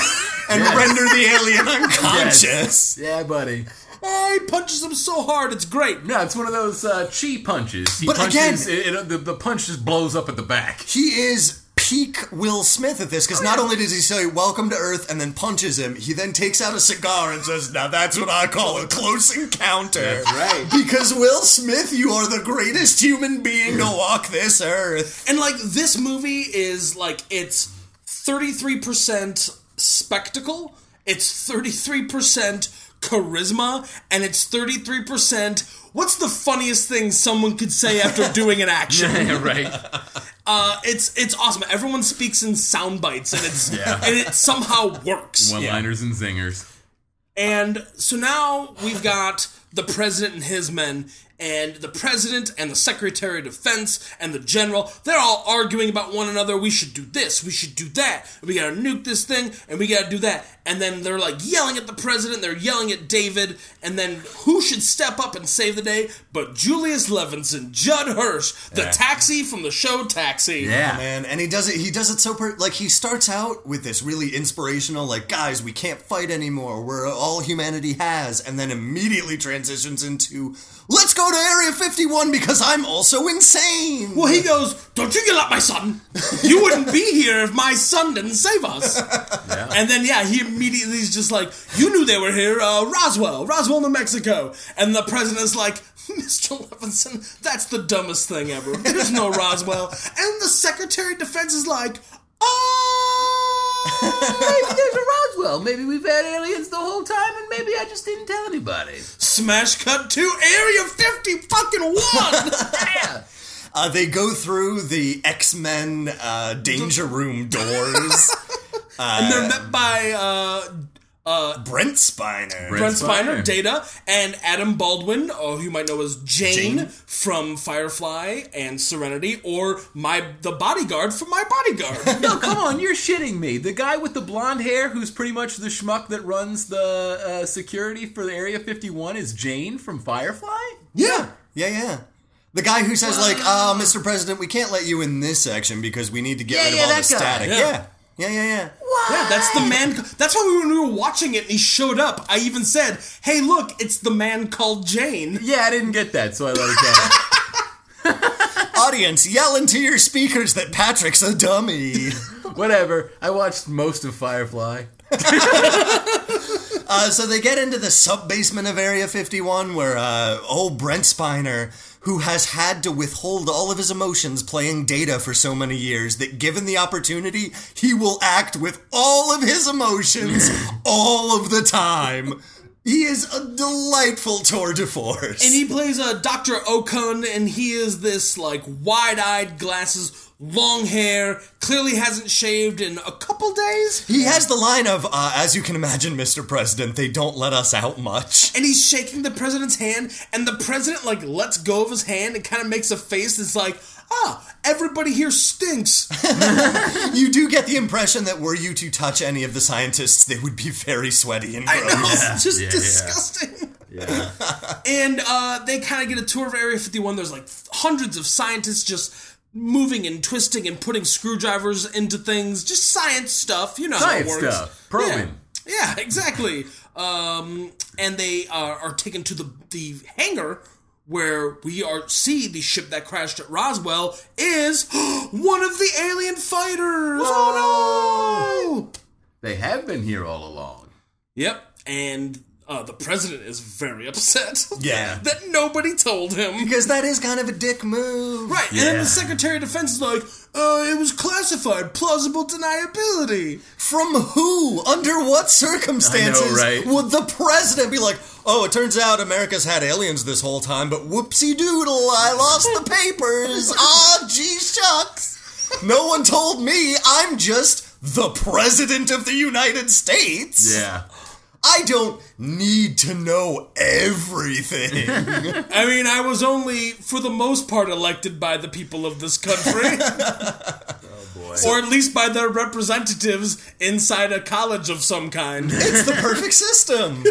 and Yes. render the alien unconscious. Yes. Yeah, buddy. Oh, he punches him so hard, it's great. No, it's one of those uh, chi punches. He But punches, again- it, it- the, the punch just blows up at the back. He is peak Will Smith at this because not only does he say "Welcome to Earth" and then punches him, he then takes out a cigar and says, "Now that's what I call a close encounter." That's right. Because Will Smith, you are the greatest human being to walk this earth. And like this movie is like it's 33% spectacle, it's 33% charisma, and it's 33% what's the funniest thing someone could say after doing an action? Yeah, right. Uh, it's it's awesome. Everyone speaks in sound bites and it's Yeah. and it somehow works. One-liners and zingers. And so now we've got the president and his men, and the president and the secretary of defense and the general, they're all arguing about one another. We should do this, we should do that, we gotta nuke this thing, and we gotta do that. And then they're like yelling at the president, they're yelling at David, and then who should step up and save the day but Julius Levinson, Judd Hirsch, the Yeah. taxi from the show Taxi. Yeah. Man, and he does it. He does it so per- like he starts out with this really inspirational, like guys, we can't fight anymore. We're all humanity has, and then immediately transitions into let's go to Area 51 because I'm also insane. Well, he goes, Don't you yell at my son. You wouldn't be here if my son didn't save us. And then, yeah, he immediately is just like, You knew they were here, uh, Roswell, Roswell, New Mexico. And the president's like, Mr. Levinson, that's the dumbest thing ever. There's no Roswell. And the Secretary of Defense is like, Oh! Maybe there's a Roswell. Maybe we've had aliens the whole time, and maybe I just didn't tell anybody. Smash cut to Area 50 fucking 1! Yeah. Uh, they go through the X Men uh, danger room doors. and they're met by, uh, Brent Spiner. Brent Spiner, Spiner. Data, and Adam Baldwin, oh, who you might know as Jayne, Jayne. from Firefly and Serenity, or my the bodyguard from My Bodyguard. No, come on, you're shitting me. The guy with the blonde hair, who's pretty much the schmuck that runs the uh, security for the Area 51, is Jayne from Firefly? Yeah, yeah, yeah. The guy who says like, "Uh, Mr. President, we can't let you in this section because we need to get Yeah, rid of yeah, all the guy. static." Yeah. Yeah. yeah, yeah, yeah. Yeah, that's the man. That's why when we were watching it and he showed up, I even said, "Hey, look, it's the man called Jayne." Yeah, I didn't get that, so I let it go. Audience, yell into your speakers that Patrick's a dummy. Whatever. I watched most of Firefly. Uh, so they get into the sub basement of Area 51 where uh, old Brent Spiner, who has had to withhold all of his emotions playing data for so many years, that given the opportunity, he will act with all of his emotions all of the time. He is a delightful tour de force. And he plays a Dr. Okun, and he is this like wide-eyed glasses, long hair, clearly hasn't shaved in a couple days. He has the line of, uh, as you can imagine, Mr. President, they don't let us out much. and he's shaking the president's hand, and the president like lets go of his hand and kind of makes a face that's like, ah, everybody here stinks. You do get the impression that were you to touch any of the scientists, they would be very sweaty and I gross. know, it's just yeah, yeah. disgusting. Yeah. And uh, they kind of get a tour of Area 51. There's like hundreds of scientists just moving and twisting and putting screwdrivers into things, just science stuff. You know Science how it works. stuff. Probing. Yeah, yeah exactly. Um, and they uh, are taken to the the hangar where we are see the ship that crashed at Roswell is one of the alien fighters. Oh no! They have been here all along. Yep, and uh, the president is very upset. Yeah. that nobody told him. Because that is kind of a dick move. Right, and then the Secretary of Defense is like, uh, it was classified, plausible deniability. From who? Under what circumstances I know, right? would the president be like, oh, it turns out America's had aliens this whole time, but whoopsie doodle, I lost the papers. Ah, gee shucks. No one told me I'm just the president of the United States. Yeah. I don't need to know everything. I mean, I was only, for the most part, elected by the people of this country. Oh, or at least by their representatives inside a college of some kind. It's the perfect system.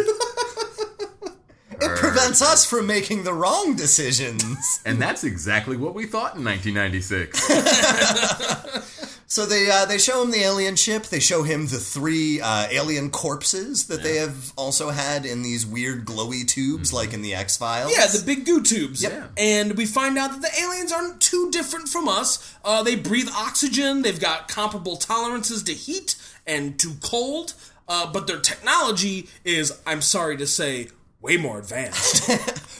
It prevents us from making the wrong decisions. And that's exactly what we thought in 1996. So they uh, they show him the alien ship. They show him the three uh, alien corpses that they have also had in these weird glowy tubes, like in the X Files. Yeah, the big goo tubes. Yep. And we find out that the aliens aren't too different from us. Uh, they breathe oxygen, they've got comparable tolerances to heat and to cold, uh, but their technology is, I'm sorry to say, way more advanced.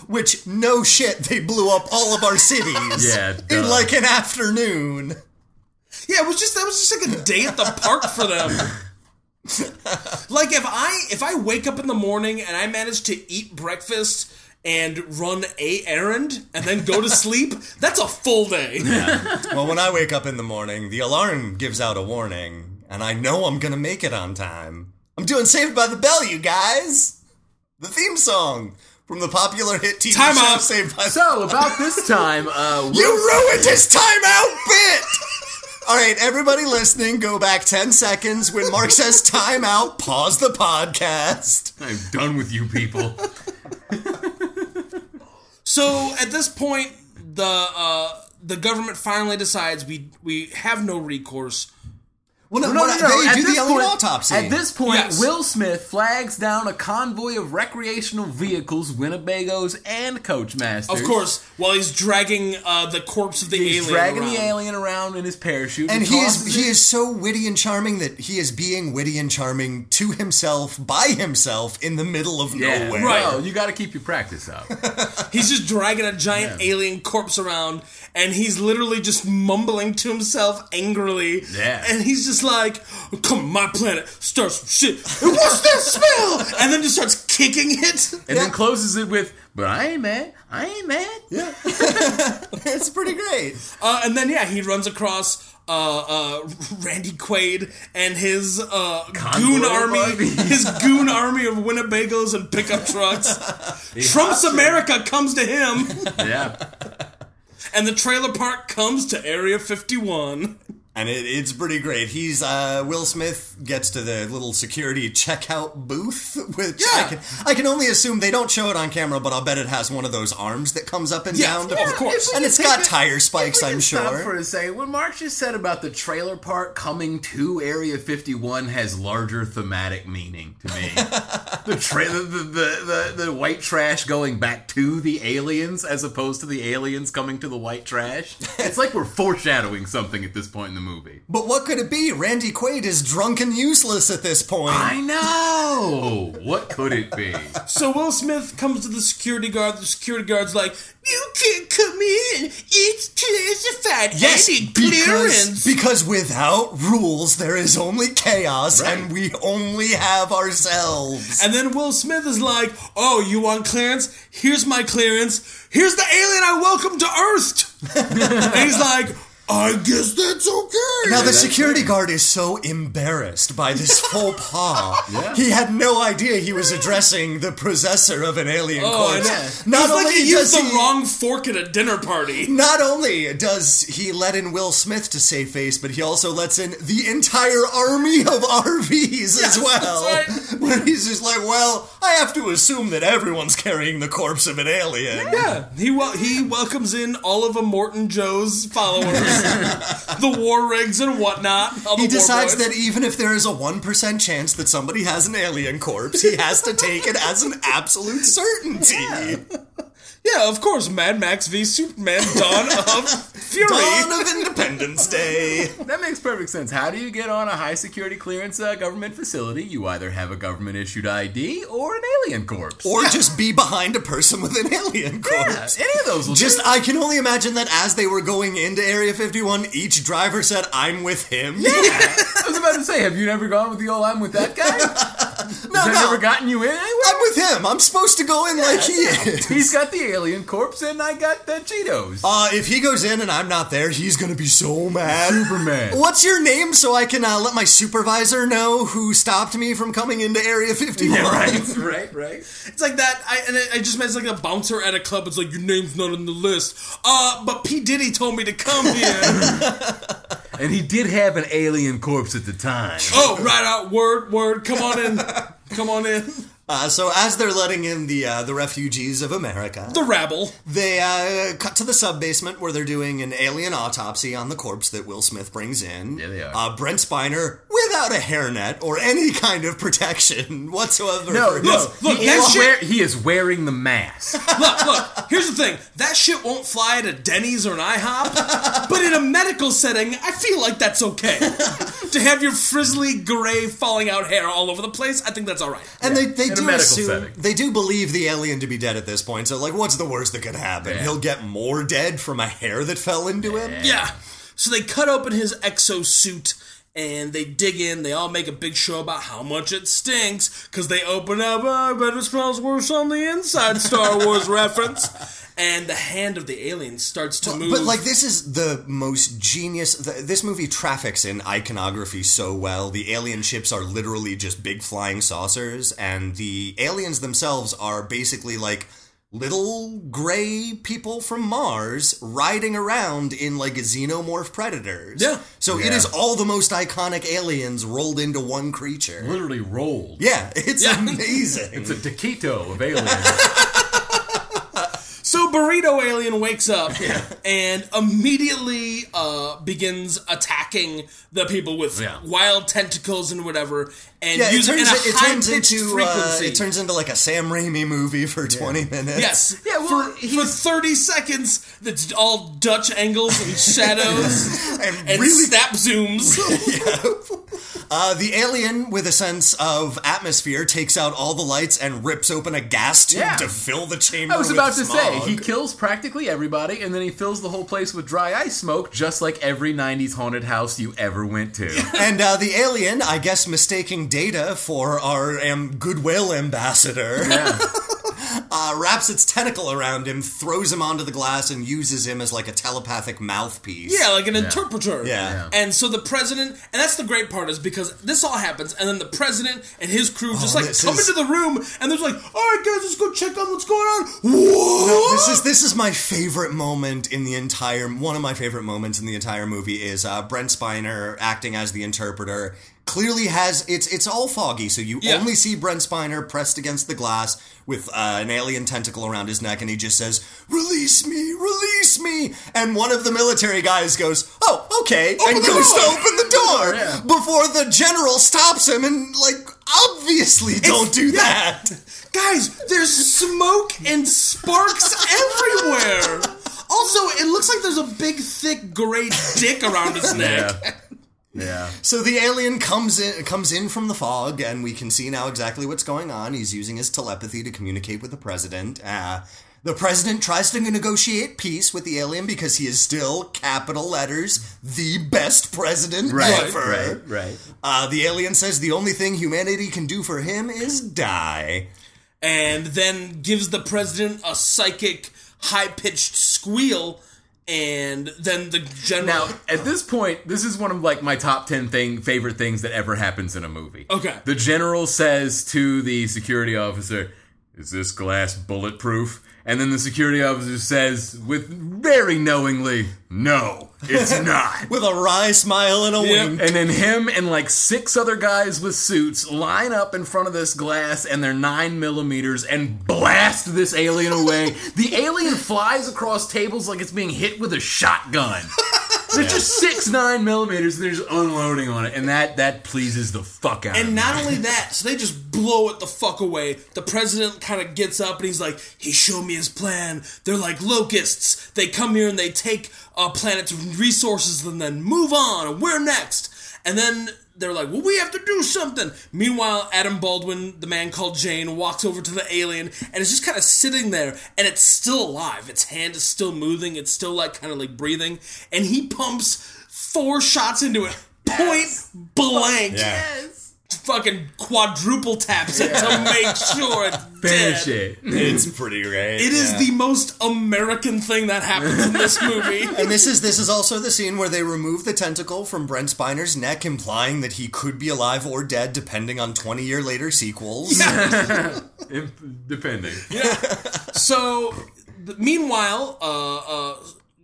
Which no shit, they blew up all of our cities. Yeah, in duh. like an afternoon. yeah, it was just that was just like a day at the park for them. like if I if I wake up in the morning and I manage to eat breakfast and run a errand and then go to sleep, that's a full day. Well, when I wake up in the morning, the alarm gives out a warning, and I know I'm gonna make it on time. I'm doing Saved by the Bell, you guys. The theme song from the popular hit TV Time show out. Saved by so, about this time, uh, You ruined his timeout bit! All right, everybody listening, go back 10 seconds. When Mark says timeout, pause the podcast. I'm done with you people. So at this point, the uh, the government finally decides we we have no recourse. Well, no, No, no, no. they At do the this, alien point, autopsy. at this point, Yes. Will Smith flags down a convoy of recreational vehicles, Winnebagos, and Coachmasters. Of course, while he's dragging uh, the corpse of the alien. He's alien, dragging around. the alien around in his parachute, and he is he is so witty and charming that he is being witty and charming to himself by himself in the middle of Yeah, nowhere. Right. Well, you got to keep your practice up. He's just dragging a giant Yeah. alien corpse around, and he's literally just mumbling to himself angrily. Yeah. And he's just like, "Come on, my planet, start some shit. And what's that smell?" And then just starts kicking it. and then closes it with, "But I ain't mad. I ain't mad." Yeah. it's pretty great. Uh, and then yeah, he runs across. Uh, uh, Randy Quaid and his uh, goon of army, his goon army of Winnebagos and pickup trucks. Trump's America comes to him, Yeah. And the trailer park comes to Area 51. And it, it's pretty great. He's uh, Will Smith gets to the little security checkout booth, which I can I can only assume they don't show it on camera, but I'll bet it has one of those arms that comes up and Yeah, down. of course. and it's got it- tire spikes, I'm can stop sure. For a second, what Mark just said about the trailer park coming to Area 51 has larger thematic meaning to me. the, tra- the, the, the, the the white trash going back to the aliens as opposed to the aliens coming to the white trash. It's like we're foreshadowing something at this point in the movie. But what could it be? Randy Quaid is drunk and useless at this point. I know. What could it be? So Will Smith comes to the security guard. The security guard's like, "You can't come in. It's classified. Yes, I need because, because without rules, there is only chaos, Right. and we only have ourselves. and then Will Smith is like, "Oh, you want clearance? Here's my clearance. Here's the alien I welcome to Earth." and he's like, "I guess that's okay." Now the security guard is so embarrassed by this faux pas. Yeah. He had no idea he was addressing the possessor of an alien Oh, I corpse. know. Not It's like only he used does the he, wrong fork at a dinner party. not only does he let in Will Smith to save face, but he also lets in the entire army of RVs as well. that's right. Where he's just like, well, I have to assume that everyone's carrying the corpse of an alien. Yeah, he wel- he welcomes in all of Immortan Joe's followers, the war rigs and whatnot. He decides that even if there is a 1% chance that somebody has an alien corpse, he has to take it as an absolute certainty. Yeah, of course, Mad Max v Superman: Dawn of Fury. Dawn of Independence Day. That makes perfect sense. How do you get on a high security clearance uh, government facility? You either have a government issued ID or an alien corpse. Or just be behind a person with an alien corpse. Yeah, corpse. any of those will Just, do. I can only imagine that as they were going into Area 51, each driver said, I'm with him. Yeah, I was about to say, have you never gone with the old I'm with that guy? Has no, that no. never gotten you in anywhere? I'm with him. I'm supposed to go in like he is. He's got the alien corpse and I got the Cheetos. Uh, if he goes in and I'm not there, he's gonna be so mad. Superman. What's your name so I can uh, let my supervisor know who stopped me from coming into Area 51? Yeah, right, right, right. It's like that. I and I just met like a bouncer at a club. It's like your name's not on the list. Uh, but P Diddy told me to come here. And he did have an alien corpse at the time. Oh, right out. Word, word. Come on in. Come on in. Uh, so as they're letting in the uh, the refugees of America, The rabble. they uh, cut to the sub basement where they're doing an alien autopsy on the corpse that Will Smith brings in. Yeah, they are. Uh, Brent Spiner without a hairnet or any kind of protection whatsoever. No, for no. look, he, that is shit- wear- he is wearing the mask. Look, look. Here's the thing. That shit won't fly at a Denny's or an IHOP, but in a medical setting, I feel like that's okay. to have your frizzly, gray, falling out hair all over the place, I think that's all right. And they, they In a do medical assume setting. they do believe the alien to be dead at this point. So like, what's the worst that could happen? Yeah. He'll get more dead from a hair that fell into him. Yeah. So they cut open his exosuit and they dig in. They all make a big show about how much it stinks because they open up. Oh, I bet it smells worse on the inside. Star Wars reference. And the hand of the alien starts to move. But like this is the most genius. th this movie traffics in iconography so well. The alien ships are literally just big flying saucers, and the aliens themselves are basically like little gray people from Mars riding around in like xenomorph predators. Yeah. So it Yeah. is all the most iconic aliens rolled into one creature. Literally rolled. Yeah, it's Yeah. amazing. It's a taquito of aliens. So Burrito Alien wakes up and immediately uh, begins attacking the people with Yeah. wild tentacles and whatever, and yeah, it turns, in a it high turns pitched into uh, it turns into like a Sam Raimi movie for twenty minutes. Yes. Yeah, well, for, for 30 seconds, that's all Dutch angles and shadows and, and really snap zooms. Uh, the alien, with a sense of atmosphere, takes out all the lights and rips open a gas tube Yeah. to fill the chamber. I was with about to say, he kills practically everybody, and then he fills the whole place with dry ice smoke, just like every 90s haunted house you ever went to. and uh, the alien, I guess, mistaking Data for our um, goodwill ambassador, Yeah. Uh, wraps its tentacle around him, throws him onto the glass, and uses him as like a telepathic mouthpiece. yeah, like an interpreter. Yeah. And so the president, and that's the great part, is because this all happens, and then the president and his crew just Oh, like this come is- into the room, and they're like, all right, guys, let's go check on what's going on. What? No, this is this is my favorite moment in the entire one of my favorite moments in the entire movie is uh, Brent Spiner acting as the interpreter. Clearly has it's it's all foggy, so you Yeah. only see Brent Spiner pressed against the glass with uh, an alien tentacle around his neck, and he just says, "Release me, release me!" And one of the military guys goes, "Oh, okay," and the goes to open the door Yeah. before the general stops him and like obviously don't do that. Guys, there's smoke and sparks everywhere. Also, it looks like there's a big, thick, gray dick around his neck. Yeah. Yeah. So the alien comes in comes in from the fog, and we can see now exactly what's going on. He's using his telepathy to communicate with the president. Uh, the president tries to negotiate peace with the alien because he is still capital letters the best president Right, ever. right, right. Uh, the alien says the only thing humanity can do for him is die. and then gives the president a psychic, high pitched squeal, and then the general. Now, at this point, this is one of like my top 10 thing favorite things that ever happens in a movie. Okay. The general says to the security officer, "Is this glass bulletproof?" And then the security officer says with very knowingly, "No, it's not." With a wry smile and a Yep. wink. And then him and like six other guys with suits line up in front of this glass and their nine millimeters and blast this alien away. the alien flies across tables like it's being hit with a shotgun. There's just six nine millimeters and they're just unloading on it, and that that pleases the fuck out of And me. not only that, so they just blow it the fuck away. The president kind of gets up and he's like, he showed me his plan. They're like locusts. They come here and they take a planet's resources and then move on. And we're next. And then they're like, well, we have to do something. Meanwhile, Adam Baldwin, the man called Jayne, walks over to the alien and is just kind of sitting there and it's still alive. Its hand is still moving. It's still like kind of like breathing. And he pumps four shots into it. Point blank Yeah. Fucking quadruple taps it to make sure it's Finish dead. it. It's pretty great. It is yeah. the most American thing that happens in this movie. And this is this is also the scene where they remove the tentacle from Brent Spiner's neck, implying that he could be alive or dead, depending on twenty year later sequels. If- Depending. so, th- meanwhile, uh, uh,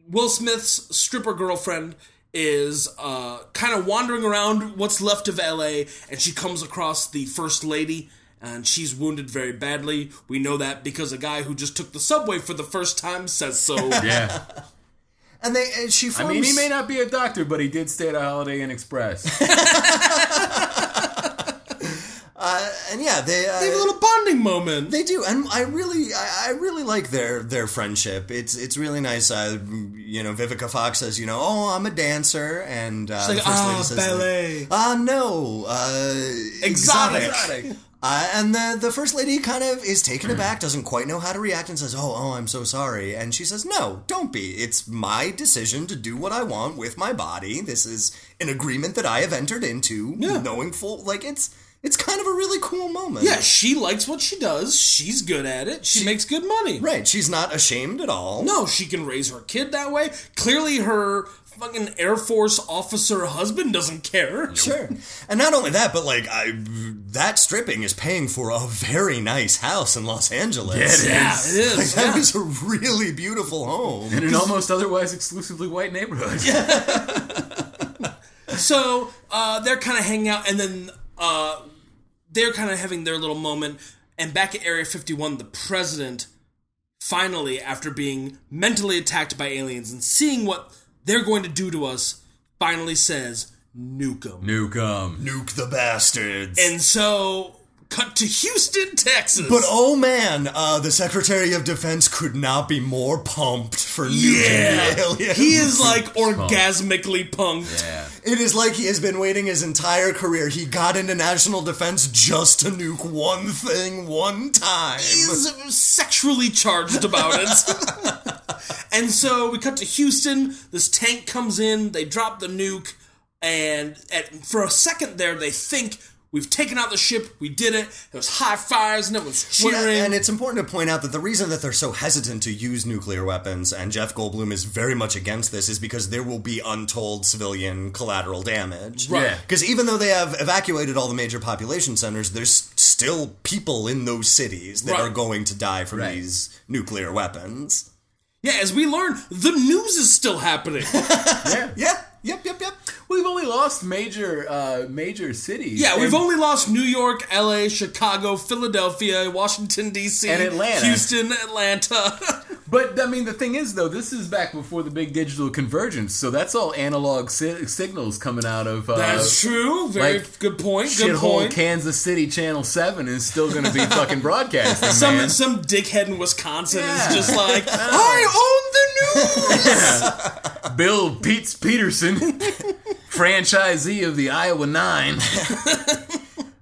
Will Smith's stripper girlfriend is uh, kind of wandering around what's left of LA, and she comes across the first lady. And she's wounded very badly. We know that because a guy who just took the subway for the first time says so. Yeah. And they and she I mean, he may not be a doctor, but he did stay at a Holiday Inn Express. and yeah, they uh, They have a little bonding moment. They do, and I really, I, I really like their their friendship. It's it's really nice. Uh, you know, Vivica Fox says, you know, oh, I'm a dancer, and uh, like, the first "Ah, lady says, ballet." Ah, no, uh, Exotic. exotic. Uh, and the the first lady kind of is taken aback, doesn't quite know how to react, and says, "Oh, oh, I'm so sorry." And she says, "No, don't be. It's my decision to do what I want with my body. This is an agreement that I have entered into, Yeah. knowing full like it's it's kind of a really cool moment." Yeah, she likes what she does. She's good at it. She, makes good money. right. She's not ashamed at all. No, she can raise her kid that way. Clearly, her fucking Air Force officer husband doesn't care. Sure. And not only that, but like I that stripping is paying for a very nice house in Los Angeles. Yeah, it Yeah, is. it is. That yeah. is a really beautiful home. In an almost otherwise exclusively white neighborhood. Yeah. So uh, they're kind of hanging out, and then uh, they're kind of having their little moment. And back at Area 51, the president finally, after being mentally attacked by aliens and seeing what they're going to do to us, finally says, Nuke them. Nuke them. Nuke the bastards. And so, cut to Houston, Texas. but oh man, uh, the Secretary of Defense could not be more pumped for nuking yeah, the aliens. he is like orgasmically punked. Yeah. It is like he has been waiting his entire career. He got into national defense just to nuke one thing one time. He's sexually charged about it. and so we cut to Houston. This tank comes in. They drop the nuke, and at, for a second there, they think we've taken out the ship. We did it. There was high fires and it was Well, cheering. and it's important to point out that the reason that they're so hesitant to use nuclear weapons, and Jeff Goldblum is very much against this, is because there will be untold civilian collateral damage. Right. Yeah. Because even though they have evacuated all the major population centers, there's still people in those cities that Right. are going to die from Right. these nuclear weapons. yeah, as we learn, the news is still happening. Yeah. Yeah. Yep. Yep. Yep. We've only lost major uh major cities. Yeah, we've only lost New York, LA, Chicago, Philadelphia, Washington, D.C., And Atlanta. Houston, Atlanta. But I mean, the thing is, though, this is back before the big digital convergence, so that's all analog si- signals coming out of. Uh, That's true. Very like, good point. Good Shithole point. Kansas City Channel Seven is still going to be fucking broadcasting. Some man. some dickhead in Wisconsin Yeah. is just like, I own the news. Bill Pete's Peterson, franchisee of the Iowa Nine.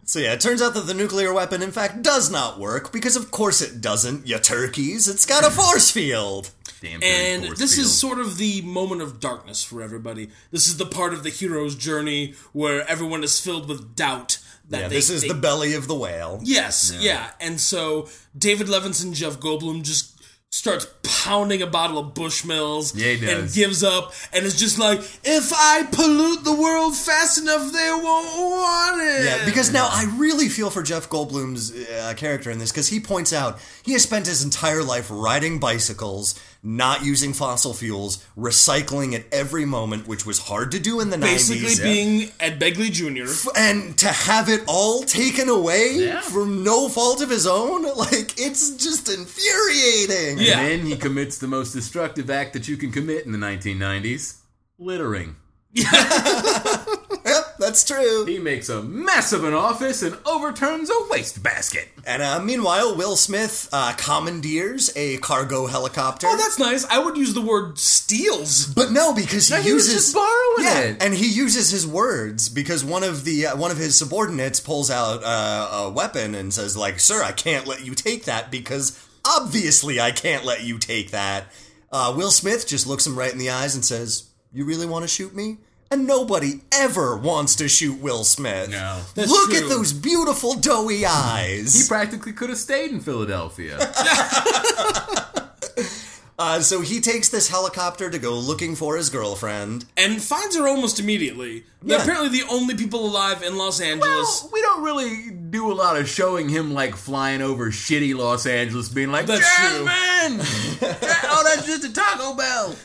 So yeah, it turns out that the nuclear weapon, in fact, does not work because, of course, it doesn't. You turkeys, it's got a force field. Damn and force this field. is sort of the moment of darkness for everybody. This is the part of the hero's journey where everyone is filled with doubt. That Yeah, they, this is they- the belly of the whale. Yes, yeah. And so David Levinson, Jeff Goldblum just starts pounding a bottle of Bushmills Yeah, and gives up and is just like, if I pollute the world fast enough, they won't want it. Yeah, because now I really feel for Jeff Goldblum's uh, character in this because he points out he has spent his entire life riding bicycles, not using fossil fuels, recycling at every moment, which was hard to do in the basically 90s. being Ed Begley Jr. and to have it all taken away Yeah. from no fault of his own, like it's just infuriating. Yeah. And then he commits the most destructive act that you can commit in the 1990s littering. Yep, that's true. He makes a mess of an office and overturns a wastebasket. And uh, meanwhile, Will Smith uh, commandeers a cargo helicopter. Oh, that's nice. I would use the word steals. But no, because he No, he was uses just borrowing yeah, it. and he uses his words because one of the uh, one of his subordinates pulls out uh, a weapon and says, "Like, sir, I can't let you take that because obviously I can't let you take that." Uh, Will Smith just looks him right in the eyes and says, "You really want to shoot me?" And nobody ever wants to shoot Will Smith. No. That's Look true. at those beautiful doughy eyes. He practically could have stayed in Philadelphia. Uh, so he takes this helicopter to go looking for his girlfriend. And finds her almost immediately. They're Yeah. apparently the only people alive in Los Angeles. Well, we don't really do a lot of showing him like flying over shitty Los Angeles, being like, That's true. Jasmine! oh, that's just a Taco Bell.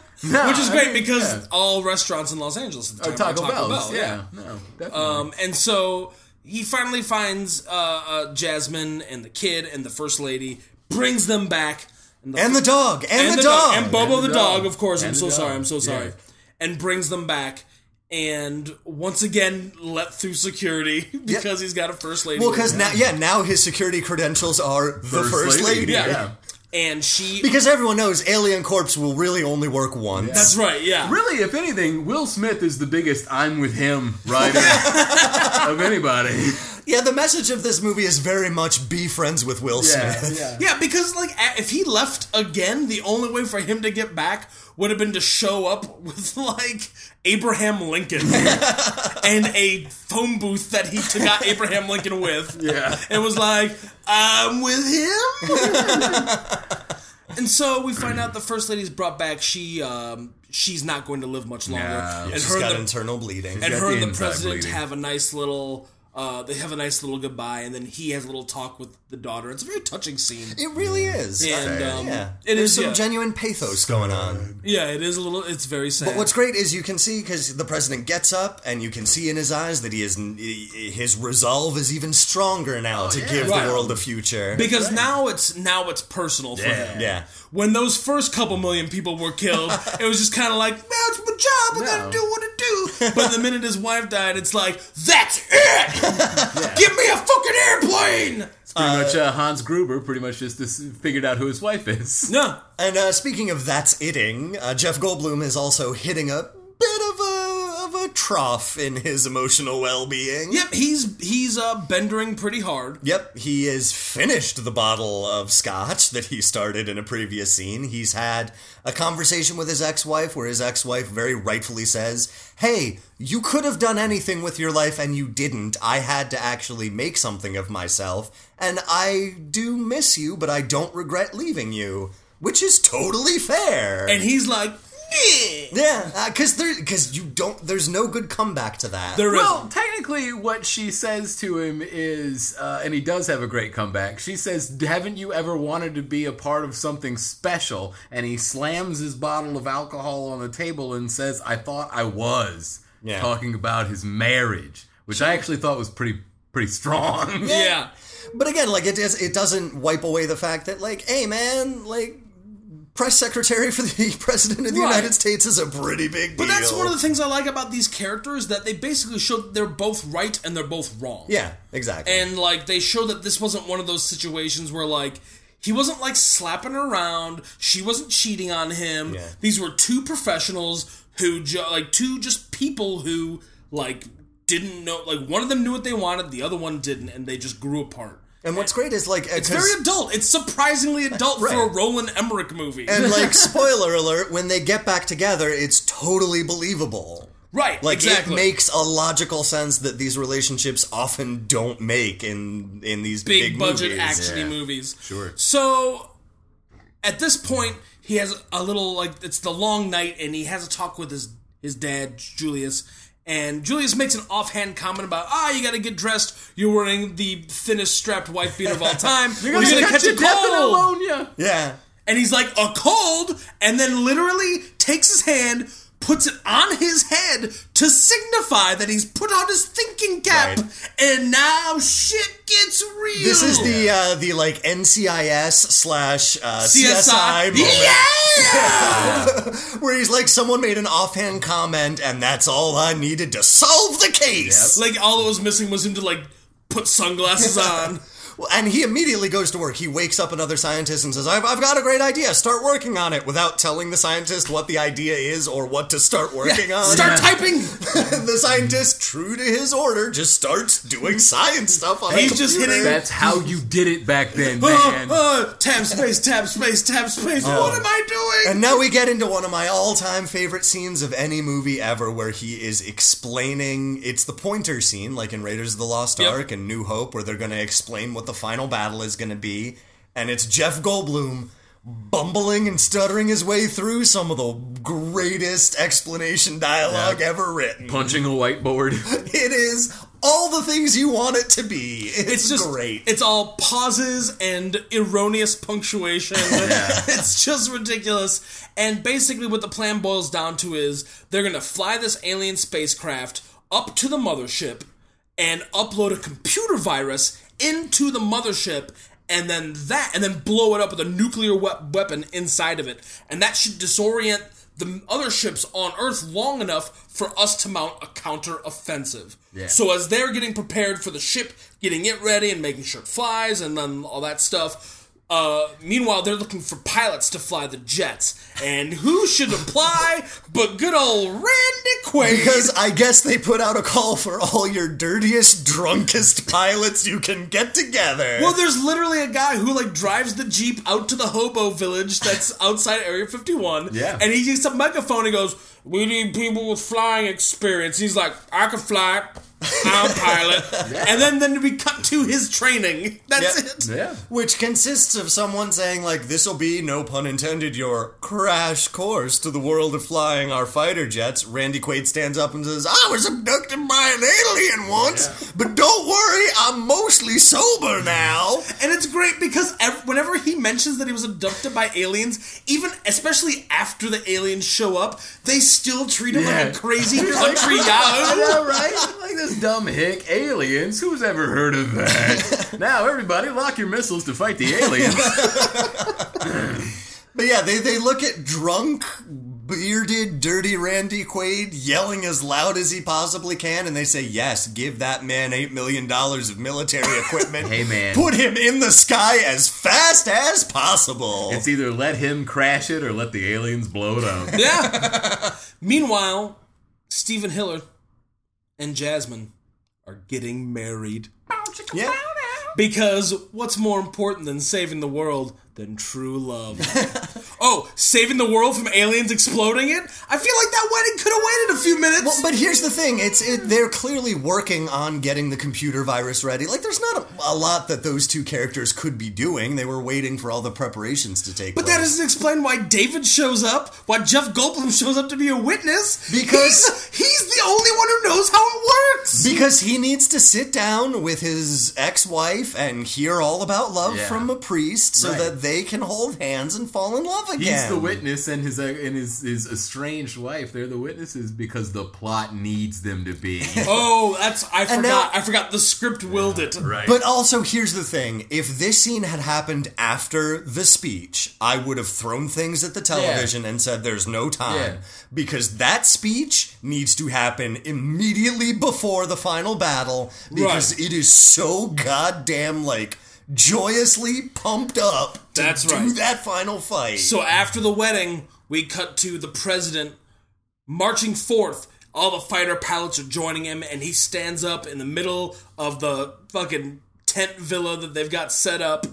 which is I great mean, because yeah. all restaurants in Los Angeles at the Oh, time were Taco, Taco Bells. Bell. yeah. no, definitely. Um, and so he finally finds uh, uh, Jasmine and the kid and the first lady, brings them back, and the, And the dog. And, and the, dog. and Bobo And the, the dog. dog. Of course, I'm so the sorry. I'm so sorry. Yeah. And brings them back. And once again, let through security because he's got a first lady. well, because now, yeah, now his security credentials are the first, lady. Yeah. And she. Because everyone knows Alien Corpse will really only work once. that's right. Yeah. Really, if anything, Will Smith is the biggest "I'm with him" writer of anybody. Yeah, the message of this movie is very much be friends with Will Smith. yeah. Yeah, because like if he left again, the only way for him to get back would have been to show up with like Abraham Lincoln and a phone booth that he took out Abraham Lincoln with. Yeah. and was like, "I'm with him." and so we find out the first lady's brought back. She um, she's not going to live much longer, No. and She's her got the, internal bleeding. and got her the and the president bleeding. have a nice little. Uh, they have a nice little goodbye, and then he has a little talk with the daughter. It's a very touching scene. it really is. And Uh, um, yeah. it There's is some yeah. genuine pathos going on. Yeah, it is a little. It's very sad. But what's great is you can see because the president gets up and you can see in his eyes that he is his resolve is even stronger now to yeah. give Right. the world a future. because now it's now it's personal for Yeah. him. yeah. When those first couple million people were killed, it was just kind of like, "Man, it's my job. I No. gotta do what I do." But the minute his wife died, it's like, "That's it. Give me a fucking airplane." It's Pretty much uh, Hans Gruber pretty much just this, figured out who his wife is. No, And uh, speaking of that's itting, uh, Jeff Goldblum is also hitting a bit of a of a trough in his emotional well being. yep, he's he's uh, bendering pretty hard. Yep, he has finished the bottle of scotch that he started in a previous scene. He's had a conversation with his ex wife where his ex wife very rightfully says, Hey, you could have done anything with your life and you didn't. I had to actually make something of myself, and I do miss you, but I don't regret leaving you. Which is totally fair. And he's like, "Yeah." yeah, because there, because you don't. There's no good comeback to that. There Well, isn't. technically, what she says to him is, uh, and he does have a great comeback. She says, "Haven't you ever wanted to be a part of something special?" And he slams his bottle of alcohol on the table and says, "I thought I was." Yeah. Talking about his marriage, which I actually thought was pretty pretty strong. yeah. But again, like it it doesn't wipe away the fact that, like, hey, man, like, press secretary for the president of the Right. United States is a pretty big deal. But that's one of the things I like about these characters that they basically show that they're both right and they're both wrong. yeah, exactly. and like they show that this wasn't one of those situations where like he wasn't like slapping her around she wasn't cheating on him Yeah. these were two professionals who ju- like two just people who like didn't know like one of them knew what they wanted the other one didn't and they just grew apart and what's great is like, it's very adult it's surprisingly adult for a roland emmerich movie and like, spoiler alert, when they get back together, it's totally believable. right Like exactly it makes a logical sense that these relationships often don't make in in these big, big, budget movies. action Yeah. movies. Sure. So at this point, he has a little like it's the long night, and he has a talk with his his dad Julius. And Julius makes an offhand comment about, ah, you gotta get dressed. You're wearing the thinnest strapped wife beater of all time. You're You're gonna, catch, a death in cold. pneumonia. Yeah. And he's like, a cold? And then literally takes his hand, puts it on his head to signify that he's put on his thinking cap. Right. And now shit gets real. This is the uh, the like NCIS slash uh, CSI. CSI moment. Yeah! where he's like, someone made an offhand comment, and that's all I needed to solve the case. like all that was missing was him to like put sunglasses on. Well, And he immediately goes to work. He wakes up another scientist and says, I've, I've got a great idea. Start working on it without telling the scientist what the idea is or what to start working on. Start typing. the scientist, true to his order, just starts doing science stuff on He's just hitting- That's how you did it back then, Uh, man. uh, tab space, tab space, tab space. What am I doing? And now we get into one of my all-time favorite scenes of any movie ever, where he is explaining. It's the pointer scene, like in Raiders of the Lost Yep. Ark and New Hope, where they're going to explain what the final battle is going to be, and it's Jeff Goldblum bumbling and stuttering his way through some of the greatest explanation dialogue Yeah. ever written. Punching a whiteboard. It is all the things you want it to be. It's, It's just great. It's all pauses and erroneous punctuation. it's just ridiculous. And basically, what the plan boils down to is they're going to fly this alien spacecraft up to the mothership and upload a computer virus into the mothership. And then that, and then blow it up with a nuclear we- weapon inside of it, and that should disorient the other ships on Earth long enough for us to mount a counter offensive. Yeah. So as they're getting prepared for the ship, getting it ready and making sure it flies and then all that stuff. Uh, meanwhile, they're looking for pilots to fly the jets, and who should apply but good old Randy Quaid? because I guess they put out a call for all your dirtiest, drunkest pilots you can get together. well, there's literally a guy who like drives the jeep out to the hobo village that's outside Area 51. Yeah. and he uses a megaphone. and goes, "We need people with flying experience." He's like, "I can fly." I'm a pilot, and then then we cut to his training. That's Yep. it. Yeah. Which consists of someone saying, like, this'll be, no pun intended, your crash course to the world of flying our fighter jets. Randy Quaid stands up and says, I was abducted by an alien once, but don't worry, I'm mostly sober now. And it's great because ev- whenever he mentions that he was abducted by aliens, even especially after the aliens show up, they still treat him Yeah. like a crazy country yahoo. Yeah, right? Like this dumb hick aliens. Who's ever heard of that? now, everybody, lock your missiles to fight the aliens. But yeah, they, they look at drunk, bearded, dirty Randy Quaid yelling as loud as he possibly can, and they say, Yes, give that man $8 million of military equipment. Hey, man. Put him in the sky as fast as possible. It's either let him crash it or let the aliens blow it up. Yeah. Meanwhile, Steven Hiller and Jasmine are getting married. yeah. Because what's more important than saving the world than true love? oh, saving the world from aliens exploding it? I feel like that wedding could have waited a few minutes. Well, but here's the thing: it's it, they're clearly working on getting the computer virus ready. Like, there's not a, a lot that those two characters could be doing. They were waiting for all the preparations to take But place. that doesn't explain why David shows up, why Jeff Goldblum shows up to be a witness. Because- he's, he's the only one who knows how it works. because he needs to sit down with his ex-wife and hear all about love Yeah. from a priest, so Right. that they can hold hands and fall in love again. He's the witness, and his uh, and his his estranged wife. They're the witnesses because the plot needs them to be. Oh, that's I forgot. now- I forgot the script willed it. Right. But also, here's the thing: if this scene had happened after the speech, I would have thrown things at the television and said, "There's no time," Yeah. because that speech needs to happen immediately before the final battle because Right. it is so goddamn like joyously pumped up to That's do right. that final fight. So after the wedding, we cut to the president marching forth. All the fighter pilots are joining him, and he stands up in the middle of the fucking tent villa that they've got set up,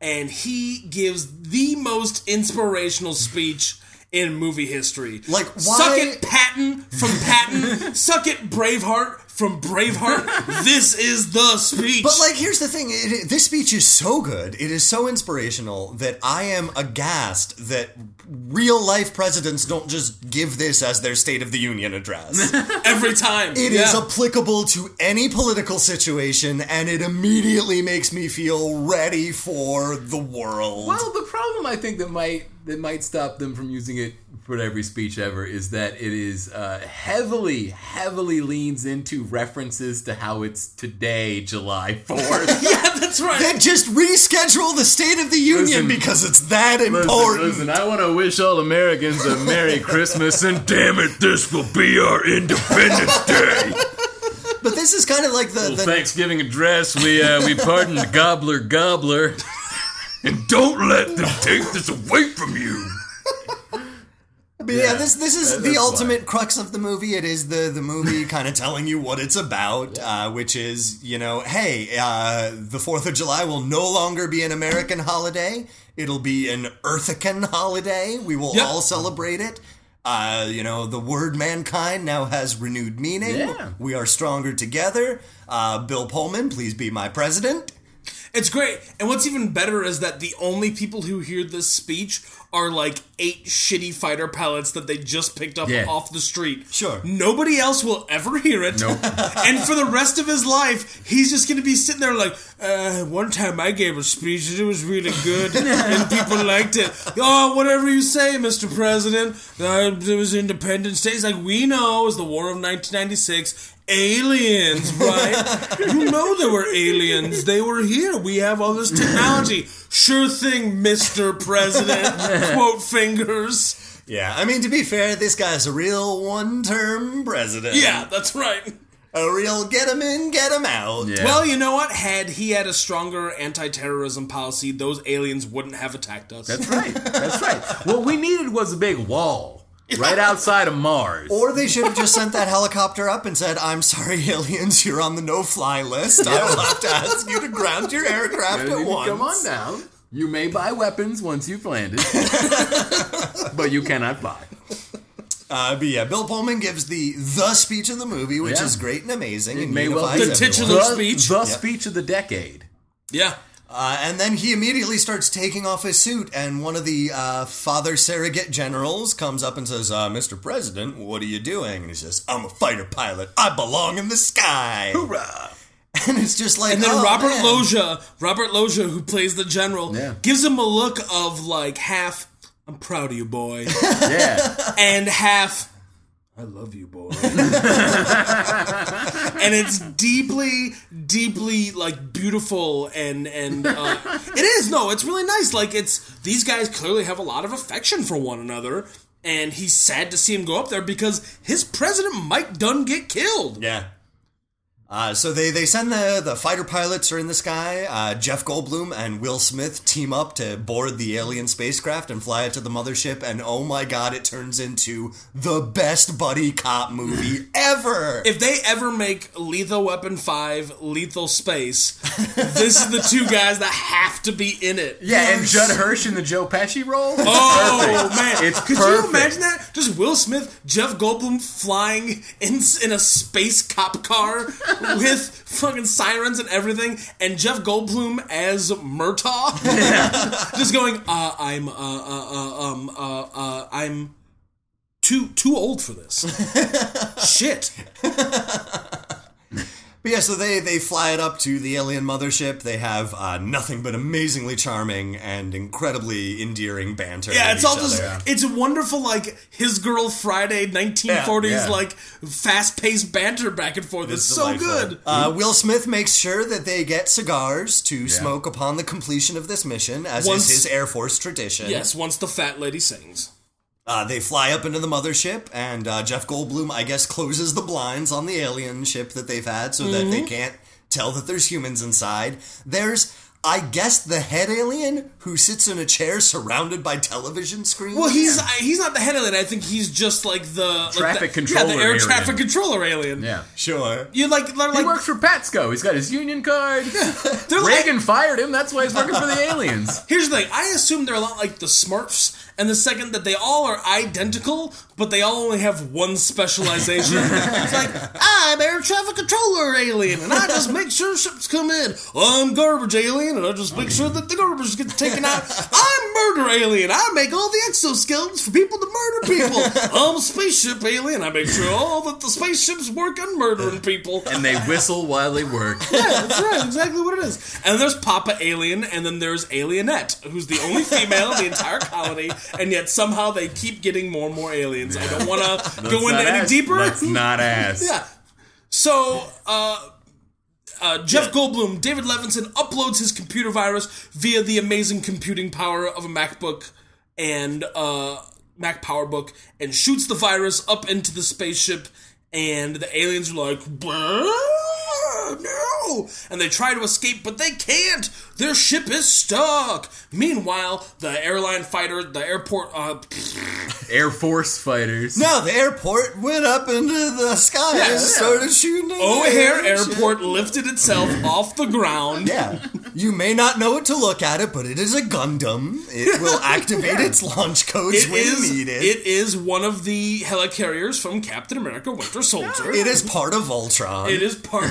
and he gives the most inspirational speech in movie history. Like, suck it, Patton from Patton. suck it, Braveheart from Braveheart. this is the speech. But like, here's the thing: it, this speech is so good, it is so inspirational that I am aghast that real life presidents don't just give this as their State of the Union address. every time It is Yeah. applicable to any political situation, and it immediately makes me feel ready for the world. Well, the problem I think that might that might stop them from using it for every speech ever is that it is uh, heavily, heavily leans into references to how it's today, July Fourth. yeah, that's right. then just reschedule the State of the Union Listen. because it's that listen, important. listen, I want to wish all Americans a Merry Christmas, and damn it, this will be our Independence Day. But this is kind of like the, the Thanksgiving address. We uh, we pardon the gobbler gobbler, and don't let them take this away from you. But yeah, this this is That- the ultimate crux of the movie. It is the the movie kind of telling you what it's about, uh, which is you know, hey, uh, the Fourth of July will no longer be an American holiday. It'll be an Earthican holiday. We will Yep. all celebrate it. Uh, you know, the word mankind now has renewed meaning. Yeah. We are stronger together. Uh, Bill Pullman, please be my president. It's great. And what's even better is that the only people who hear this speech are like eight shitty fighter pilots that they just picked up Yeah. off the street. Sure. Nobody else will ever hear it. Nope. and for the rest of his life, he's just going to be sitting there like, uh, one time I gave a speech and it was really good and people liked it. Oh, whatever you say, Mr. President. Uh, it was Independence Day. He's like, we know it was the War of 1996. Aliens, right? you know there were aliens. They were here. We have all this technology. Sure thing, Mr. President. Quote fingers. Yeah, I mean, to be fair, this guy's a real one term president. Yeah, that's right. A real get him in, get him out. Yeah. Well, you know what? Had he had a stronger anti-terrorism policy, those aliens wouldn't have attacked us. That's right. That's right. What we needed was a big wall right outside of Mars. Or they should have just sent that helicopter up and said, I'm sorry, aliens, you're on the no fly list. I will have to ask you to ground your aircraft at once. Come on down. You may buy weapons once you've landed, but you cannot fly. Uh, but yeah, Bill Pullman gives the the speech of the movie, which Yeah. is great and amazing. and may well unifies be. The titular- everyone. The, speech. the Yeah. speech of the decade. yeah. Uh, and then he immediately starts taking off his suit, and one of the uh, father surrogate generals comes up and says, uh, "Mr. President, what are you doing?" And he says, "I'm a fighter pilot. I belong in the sky." Hoorah! And it's just like, And then oh, Robert man. Loggia, Robert Loggia, who plays the general, Yeah. gives him a look of like half, "I'm proud of you, boy," Yeah. and half, "I love you, boy." and it's deeply, deeply like beautiful and and uh, it is no, it's really nice. Like it's these guys clearly have a lot of affection for one another. And he's sad to see him go up there because his president Mike Dunn get killed. Yeah. Uh, so they, they send the, the fighter pilots are in the sky. Uh, Jeff Goldblum and Will Smith team up to board the alien spacecraft and fly it to the mothership. And oh my god, it turns into the best buddy cop movie ever. if they ever make Lethal Weapon 5 Lethal Space, this is the two guys that have to be in it. Yeah, and Judd Hirsch in the Joe Pesci role. Oh man, It's could perfect. you imagine that? Just Will Smith, Jeff Goldblum flying in in a space cop car with fucking sirens and everything, and Jeff Goldblum as Murtaugh, just going, uh, "I'm, uh, uh, uh, um, uh, uh, I'm too too old for this." Shit. But yeah, so they, they fly it up to the alien mothership. They have uh, nothing but amazingly charming and incredibly endearing banter. Yeah, with it's all each just other. it's wonderful like his girl Friday 1940s Yeah, yeah. like fast-paced banter back and forth. It's, so good. Uh, Will Smith makes sure that they get cigars to smoke upon the completion of this mission, as Once- is his Air Force tradition. Yes, once the fat lady sings. Uh, they fly up into the mothership, and uh, Jeff Goldblum, I guess, closes the blinds on the alien ship that they've had so that Mm-hmm. they can't tell that there's humans inside. There's, I guess, the head alien who sits in a chair surrounded by television screens. Well, he's he's not the head alien. I think he's just like the like Traffic the, controller Yeah, the air alien. traffic controller alien. Yeah. sure. You like they're He works for PATCO. He's got his union card. they're like Reagan fired him. That's why he's working for the aliens. Here's the thing. I assume they're a lot like the Smurfs, and the second that they all are identical, but they all only have one specialization. it's like I'm air traffic controller alien, and I just make sure ships come in. I'm garbage alien, and I just make sure that the garbage gets taken out. I'm murder alien. I make all the exoskeletons for people to murder people. I'm spaceship alien. I make sure all that the spaceships work on murdering people. And they whistle while they work. Yeah, that's right. Exactly what it is. And then there's Papa Alien, and then there's Alienette, who's the only female in the entire colony, and yet somehow they keep getting more and more aliens. I don't want to go into any ask- deeper. Let's not ask. yeah. So, uh, uh, Jeff Goldblum, David Levinson uploads his computer virus via the amazing computing power of a MacBook and uh, Mac PowerBook, and shoots the virus up into the spaceship. And the aliens are like, "Bah, no! And they try to escape, but they can't. Their ship is stuck. Meanwhile, the airline fighter, the airport, uh, Air Force fighters. No, the airport went up into the sky Yeah, and yeah. started shooting. O'Hare airship. Airport lifted itself off the ground. Yeah, you may not know it to look at it, but it is a Gundam. It will activate its launch codes It when is. needed. It is one of the helicarriers from Captain America: Winter Soldier. it is part of Ultron. It is part.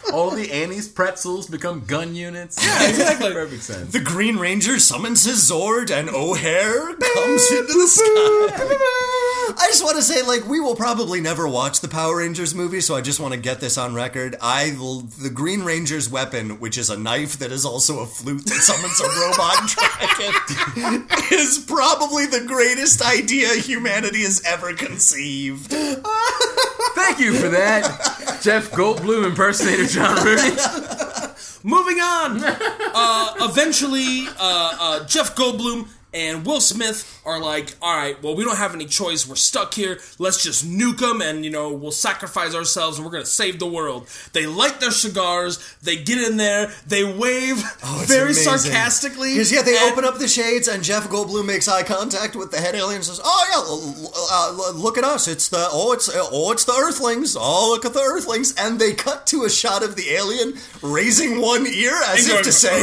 All the Annie's pretzels become gun units. Yeah, exactly. Perfect sense. The Green Ranger summons his Zord, and O'Hare comes into the sky. I just want to say, like, we will probably never watch the Power Rangers movie, so I just want to get this on record. I the Green Ranger's weapon, which is a knife that is also a flute that summons a robot dragon, is probably the greatest idea humanity has ever conceived. Thank you for that, Jeff Goldblum impersonator John Rudy. Moving on. Uh, eventually, uh, uh, Jeff Goldblum and Will Smith are like, all right, well, we don't have any choice. We're stuck here. Let's just nuke them and, you know, we'll sacrifice ourselves and we're going to save the world. They light their cigars. They get in there. They wave Oh, very amazing. sarcastically. Because yeah, they and- open up the shades, and Jeff Goldblum makes eye contact with the head alien and says, "Oh yeah, uh, look at us! It's the oh, it's oh, it's the Earthlings! Oh, look at the Earthlings!" And they cut to a shot of the alien raising one ear as if going, to say,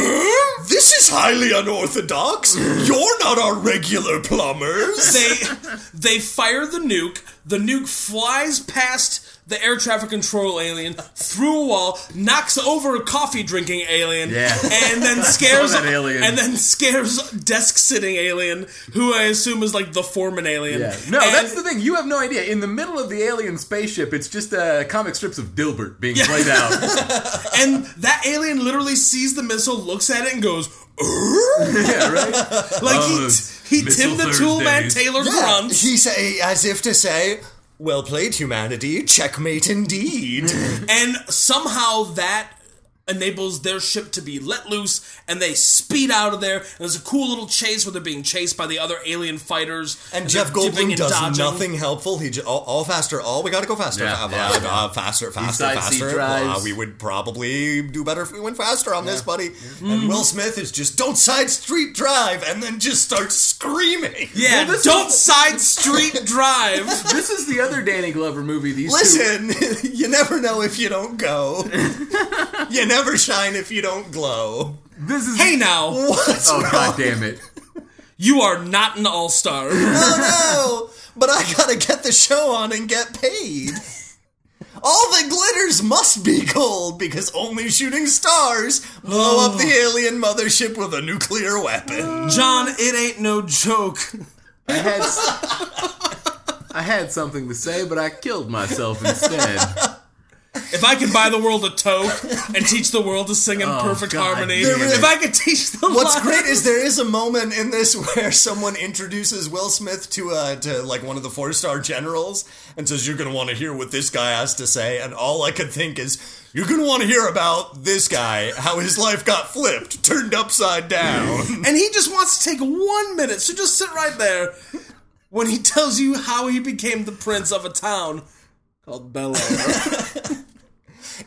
"This is highly unorthodox. You're not our regular plumbers." they they fire the nuke. The nuke flies past the air traffic control alien through a wall, knocks over a coffee drinking alien, Yeah. and then scares that alien. and then scares desk sitting alien, who I assume is like the foreman alien. Yeah. No, And- that's the thing. You have no idea. In the middle of the alien spaceship, it's just uh, comic strips of Dilbert being played out. and that alien literally sees the missile, looks at it, and goes. yeah, right. Like Oh, he, he Missile Tim the Tool Man Thursdays. Taylor Yeah, grunts. he say as if to say, "Well played, humanity. Checkmate indeed." and somehow that enables their ship to be let loose and they speed out of there and there's a cool little chase where they're being chased by the other alien fighters And Jeff Goldblum and does dodging. nothing helpful. He just, all, all faster. All we got to go faster. Yeah, uh, yeah, uh, yeah. uh, faster, faster, side faster. Uh, we would probably do better if we went faster on this, buddy. And Will Smith is just don't side street drive, and then just starts screaming. yeah Well, this don't side street drive this is the other Danny Glover movie. These two. Listen, you never know if you don't go. you never shine if you don't glow. This is. hey now What's Oh wrong? god damn it! you are not an all-star Oh no! But I gotta get the show on and get paid. All the glitters must be gold because only shooting stars blow up the oh. alien mothership with a nuclear weapon. john it ain't no joke I had. I had something to say, but I killed myself instead. If i could buy the world a toke and teach the world to sing in perfect God harmony damn it. if i could teach the What's lion- great is there is a moment in this where someone introduces Will Smith to uh to like one of the four star generals and says you're gonna want to hear what this guy has to say, and all I could think is you're gonna want to hear about this guy, how his life got flipped, turned upside down. and he just wants to take one minute. So just sit right there when he tells you how he became the prince of a town called Bel Air.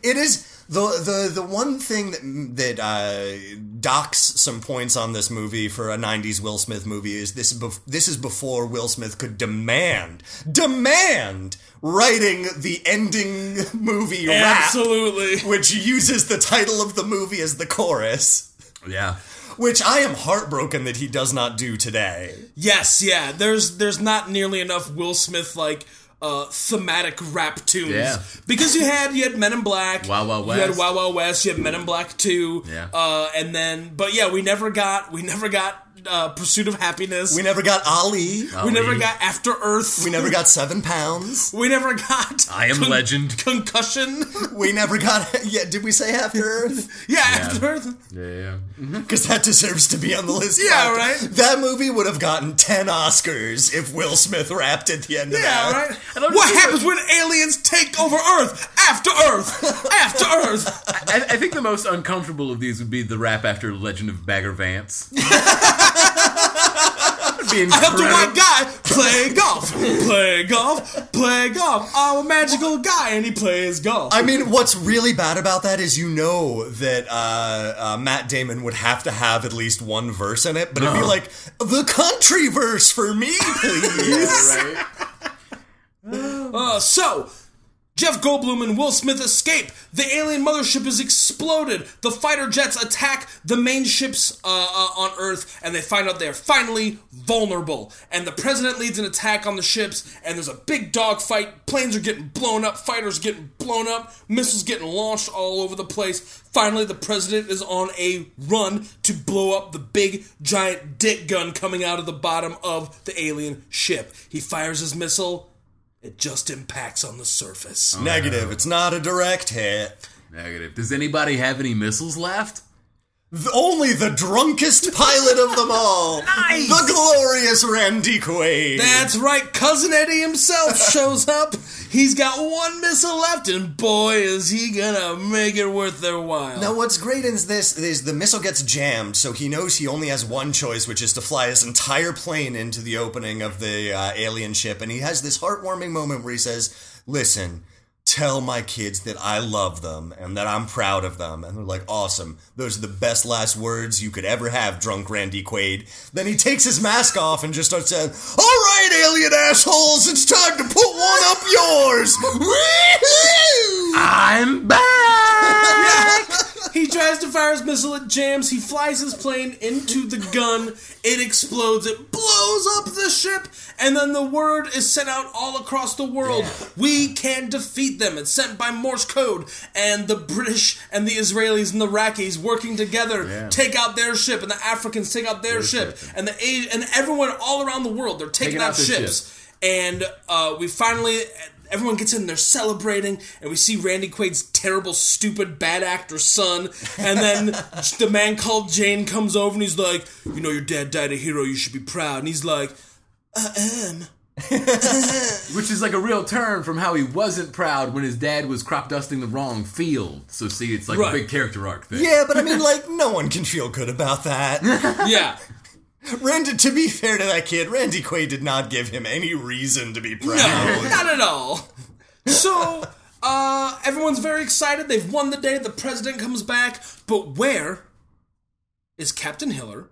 It is the the the one thing that that uh, docks some points on this movie for a '90s Will Smith movie is this. Bef- this is before Will Smith could demand demand writing the ending movie rap, Absolutely. which uses the title of the movie as the chorus. Yeah. Which I am heartbroken that he does not do today. Yes, yeah. There's there's not nearly enough Will Smith like uh, thematic rap tunes. Yeah. Because you had you had Men in Black, Wild Wild you had West. Wild Wild West, you had Men in Black Two, Yeah. uh, and then but yeah, we never got we never got uh, Pursuit of Happiness. We never got Ali. We never got After Earth. We never got Seven Pounds. We never got I am legend. concussion. We never got. Yeah, did we say After Earth? Yeah, After Earth. Yeah, yeah. Because that deserves to be on the list. Yeah, After- right? That movie would have gotten 10 Oscars if Will Smith rapped at the end of Yeah, that. right. don't What happens when aliens take over Earth? After Earth. After Earth. I, I think the most uncomfortable of these would be the rap after Legend of Bagger Vance. Being Help the white guy play golf. Play golf. Play golf. I'm a magical guy and he plays golf. I mean, what's really bad about that is you know that uh, uh, Matt Damon would have to have at least one verse in it, but it'd be like, the country verse for me, please. right? Uh, so, Jeff Goldblum and Will Smith escape. The alien mothership is exploded. The fighter jets attack the main ships uh, uh, on Earth, and they find out they're finally vulnerable. And the president leads an attack on the ships, and there's a big dogfight. Planes are getting blown up, fighters getting blown up, missiles getting launched all over the place. Finally, the president is on a run to blow up the big giant dick gun coming out of the bottom of the alien ship. He fires his missile. It just impacts on the surface. Negative. Oh, it's not a direct hit. Negative. Does anybody have any missiles left? The- only the drunkest pilot of them all. Nice. The glorious Randy Quaid. That's right, Cousin Eddie himself shows up. He's got one missile left, and boy, is he gonna make it worth their while. Now, what's great is this is the missile gets jammed, so he knows he only has one choice, which is to fly his entire plane into the opening of the uh, alien ship. And he has this heartwarming moment where he says, "Listen, tell my kids that I love them and that I'm proud of them." And they're like, "Awesome! Those are the best last words you could ever have, drunk Randy Quaid." Then he takes his mask off and just starts saying, "All right, alien assholes, it's time to put one up yours." Woo-hoo! I'm back! He tries to fire his missile, it jams, he flies his plane into the gun, it explodes, it blows up the ship, and then the word is sent out all across the world. We can defeat them. It's sent by Morse code, and the British and the Israelis and the Iraqis working together Yeah. take out their ship, and the Africans take out their ship, ship. and the and everyone all around the world, they're taking, Taking out, out their ships. And uh, we finally, everyone gets in, they're celebrating, and we see Randy Quaid's terrible, stupid, bad actor son. And then the man called Jayne comes over and he's like, You know, your dad died a hero, you should be proud. And he's like, I am. Which is like a real turn from how he wasn't proud when his dad was crop dusting the wrong field. So see, it's like Right. a big character arc thing. Yeah, but I mean, like, no one can feel good about that. Yeah. Randy, to be fair to that kid, Randy Quaid did not give him any reason to be proud. No, not at all. So, uh, everyone's very excited. They've won the day. The president comes back. But where is Captain Hiller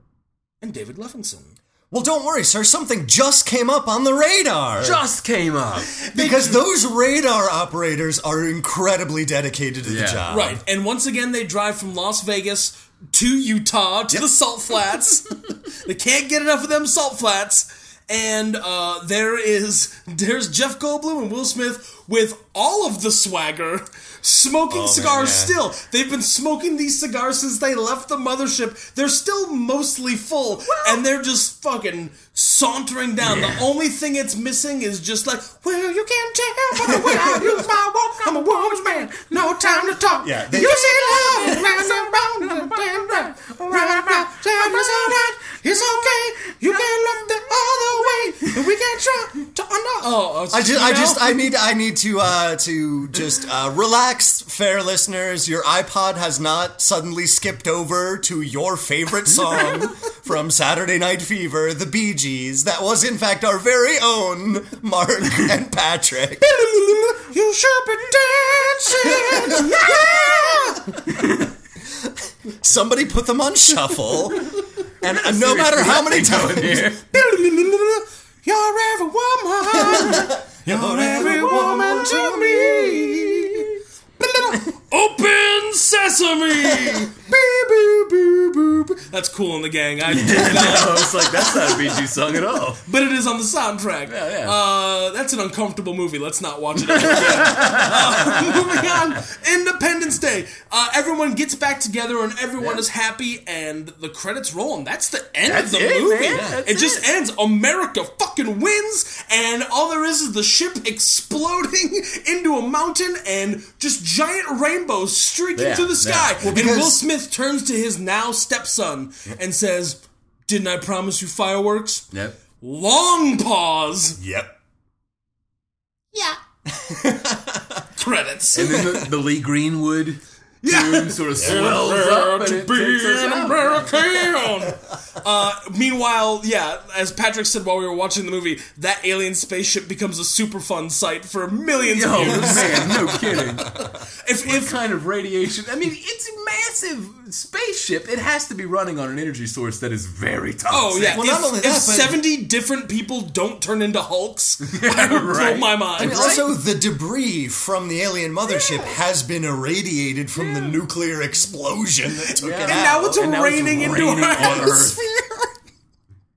and David Levinson? Well, don't worry, sir. Something just came up on the radar. Just came up. because those radar operators are incredibly dedicated to the job. Right. And once again, they drive from Las Vegas to Utah to the Salt Flats. they can't get enough of them Salt Flats. And uh, there is there's Jeff Goldblum and Will Smith with all of the swagger, smoking man, cigars. yeah. Still, they've been smoking these cigars since they left the mothership. They're still mostly full, and they're just fucking sauntering down. The only thing it's missing is just like, well, you can't tell by the way I use my walk. I'm a woman's man. No time to talk. Yeah, they- you see love round and round and round, round, round, round. Tell me so that it's okay. You can look the other way, and we can try to under. Oh, I just, I just, I need, I need to, uh, to just uh, relax, fair listeners. Your iPod has not suddenly skipped over to your favorite song from Saturday Night Fever, the Bee Gees. That was, in fact, our very own Mark and Patrick. You should be dancing. Somebody put them on shuffle, and uh, no matter how many times. You're every woman. You're every woman to me. Open sesame. That's Kool and the Gang. I it out. I was like, that's not a Bee Gees song at all. but it is on the soundtrack. Yeah, yeah. Uh, that's an uncomfortable movie. Let's not watch it. uh, moving on, Independence Day. Uh, everyone gets back together and everyone is happy, and the credits roll, and that's the end That's of the it, movie. That's it just it. ends. America fucking wins, and all there is is the ship exploding into a mountain and just giant rainbows streaking Yeah, through the sky. yeah. and because- Will Smith turns to his now stepson and says, "Didn't I promise you fireworks?" Yep. Long pause. Yep. Yeah. Credits. And then the, the Lee Greenwood Yeah. tune sort of swells up to be an. American. uh, meanwhile, yeah, as Patrick said while we were watching the movie, that alien spaceship becomes a super fun site for millions Oh of views. man, no kidding. If, What if kind of radiation? I mean, it's a massive spaceship, it has to be running on an energy source that is very toxic. Oh yeah, Well, if, not only if that, but- seventy different people don't turn into Hulks, I would blow my mind. I mean, also, the debris from the alien mothership has been irradiated from the nuclear explosion that took Yeah. it And out. now it's And now it's raining into raining our on Earth. atmosphere.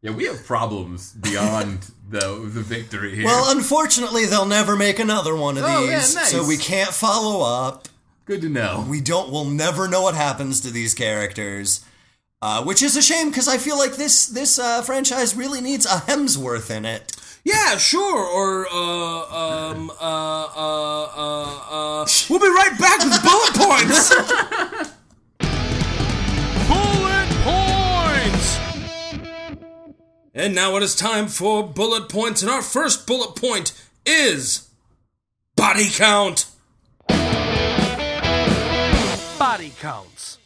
Yeah, we have problems beyond the the victory here. well, unfortunately, they'll never make another one of Oh, these, yeah, nice. so we can't follow up. Good to know. We don't. We'll never know what happens to these characters, uh, which is a shame because I feel like this this uh, franchise really needs a Hemsworth in it. Yeah, sure. Or uh, um, uh, uh, uh, uh, we'll be right back with bullet points. bullet points. And now it is time for bullet points, and our first bullet point is body count. Body counts.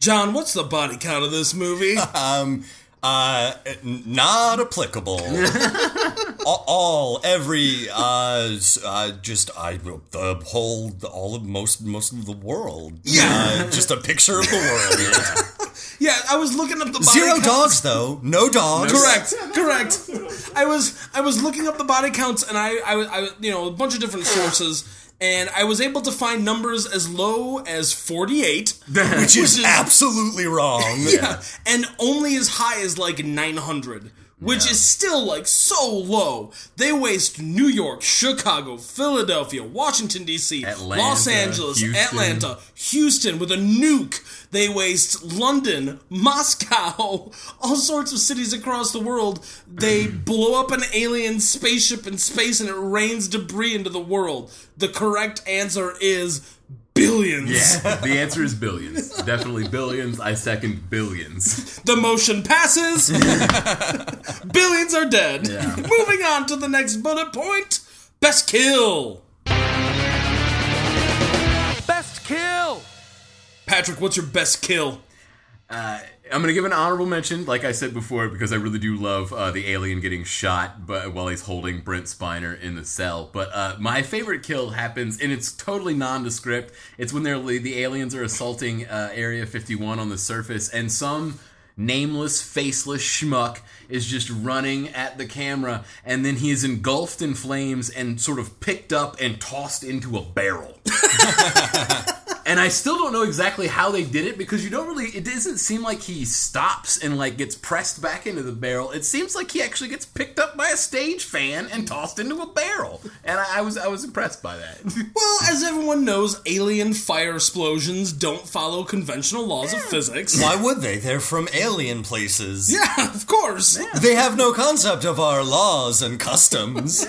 John, what's the body count of this movie? Um, uh, not applicable. all, all, every, uh, uh, just I the whole, all of most, most of the world. Yeah. uh, just a picture of the world. yeah, I was looking up the body Zero count. dogs though. No dogs. Correct, correct. I was I was looking up the body counts, and I, I, I you know a bunch of different sources, and I was able to find numbers as low as 48, which is absolutely wrong. yeah, and only as high as like 900 which yeah. is still like so low. They waste New York, Chicago, Philadelphia, Washington D.C., Los Angeles, Houston. Atlanta, Houston with a nuke. They waste London, Moscow, all sorts of cities across the world. They blow up an alien spaceship in space and it rains debris into the world. The correct answer is billions. Yeah, the answer is billions. Definitely billions. I second billions. The motion passes. billions are dead. Yeah. Moving on to the next bullet point. Best kill. Best kill. Patrick, what's your best kill? Uh, I'm gonna give an honorable mention, like I said before, because I really do love uh, the alien getting shot, but while he's holding Brent Spiner in the cell. But uh, my favorite kill happens, and it's totally nondescript. It's when they're the aliens are assaulting uh, Area 51 on the surface, and some nameless, faceless schmuck is just running at the camera, and then he is engulfed in flames and sort of picked up and tossed into a barrel. And I still don't know exactly how they did it because you don't really. It doesn't seem like he stops and like gets pressed back into the barrel. It seems like he actually gets picked up by a stage fan and tossed into a barrel. And I, I was I was impressed by that. Well, as everyone knows, alien fire explosions don't follow conventional laws of physics. Why would they? They're from alien places. Yeah, of course. They have no concept of our laws and customs.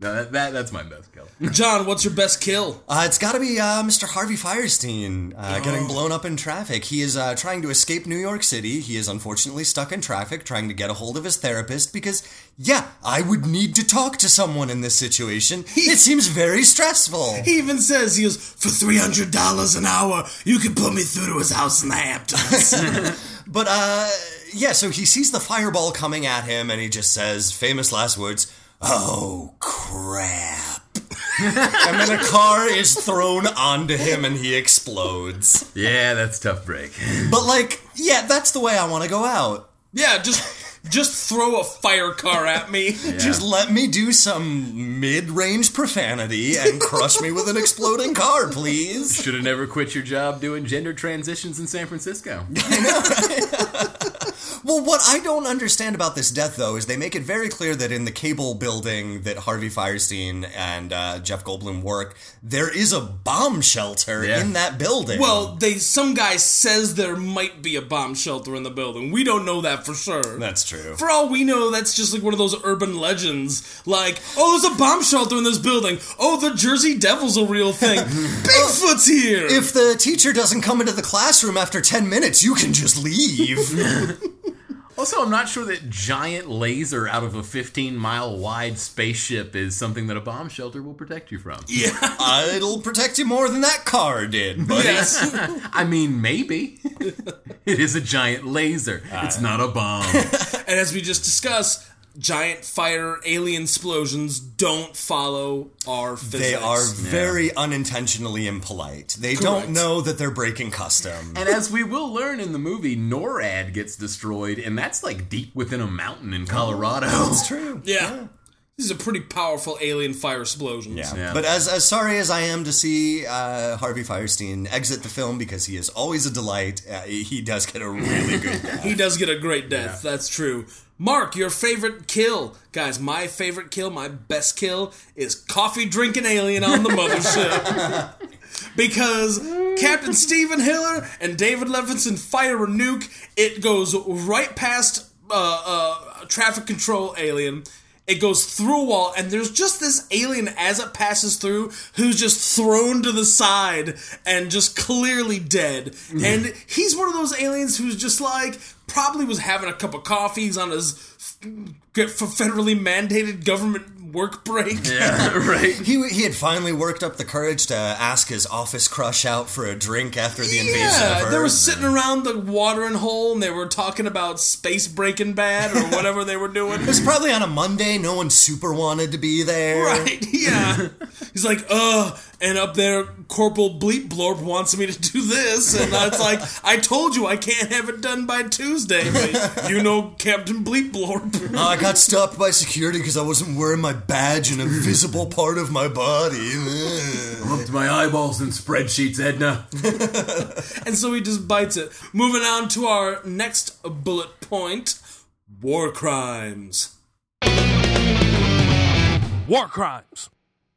No, that, that that's my best kill. John, what's your best kill? Uh, it's got to be uh, Mr. Harvey Fierstein uh, getting blown up in traffic. He is uh, trying to escape New York City. He is unfortunately stuck in traffic, trying to get a hold of his therapist because, yeah, I would need to talk to someone in this situation. it seems very stressful. He even says he goes for three hundred dollars an hour. You can put me through to his house in the Hamptons. But uh yeah, so he sees the fireball coming at him and he just says famous last words, "Oh crap." and then a car is thrown onto him and he explodes. Yeah, that's tough break. But like, yeah, that's the way I want to go out. yeah, just just throw a fire car at me. Just let me do some mid-range profanity and crush me with an exploding car, please. Should have never quit your job doing gender transitions in San Francisco. Well, what I don't understand about this death, though, is they make it very clear that in the cable building that Harvey Fierstein and uh, Jeff Goldblum work, there is a bomb shelter Yeah. in that building. Well, they some guy says there might be a bomb shelter in the building. We don't know that for sure. that's true. For all we know, that's just like one of those urban legends. Like, oh, there's a bomb shelter in this building. Oh, the Jersey Devil's a real thing. Bigfoot's here. If the teacher doesn't come into the classroom after 10 minutes, you can just leave. Also, I'm not sure that giant laser out of a 15 mile wide spaceship is something that a bomb shelter will protect you from. yeah. Uh, It'll protect you more than that car did, buddy. Yes. I mean, maybe. it is a giant laser. it's not a bomb. and as we just discussed, giant fire alien explosions don't follow our physics. They are very unintentionally impolite. They Correct. don't know that they're breaking custom. And as we will learn in the movie, NORAD gets destroyed, and that's like deep within a mountain in Colorado. It's true. Yeah. this is a pretty powerful alien fire explosion. Yeah. Yeah. But as, as sorry as I am to see uh, Harvey Fierstein exit the film because he is always a delight, uh, he does get a really good death. He does get a great death. That's true. Mark, your favorite kill. Guys, my favorite kill, my best kill, is coffee drinking alien on the mothership. because Captain Steven Hiller and David Levinson fire a nuke. It goes right past uh, uh, traffic control alien. It goes through a wall, and there's just this alien as it passes through who's just thrown to the side and just clearly dead. And he's one of those aliens who's just like, probably was having a cup of coffee. He's on his f- federally mandated government work break. Yeah, right. He, he had finally worked up the courage to ask his office crush out for a drink after the invasion of Yeah, Earth. they were sitting around the watering hole and they were talking about space breaking bad or whatever they were doing. It was probably on a Monday. No one super wanted to be there. Right, yeah. He's like, uh, and up there, Corporal Bleep Blorp wants me to do this. And it's like, I told you I can't have it done by Tuesday, but you know Captain Bleep Blorp. Uh, I got stopped by security because I wasn't wearing my badge in a visible part of my body. Up to my eyeballs in spreadsheets, Edna. And so he just bites it. Moving on to our next bullet point war crimes. War crimes.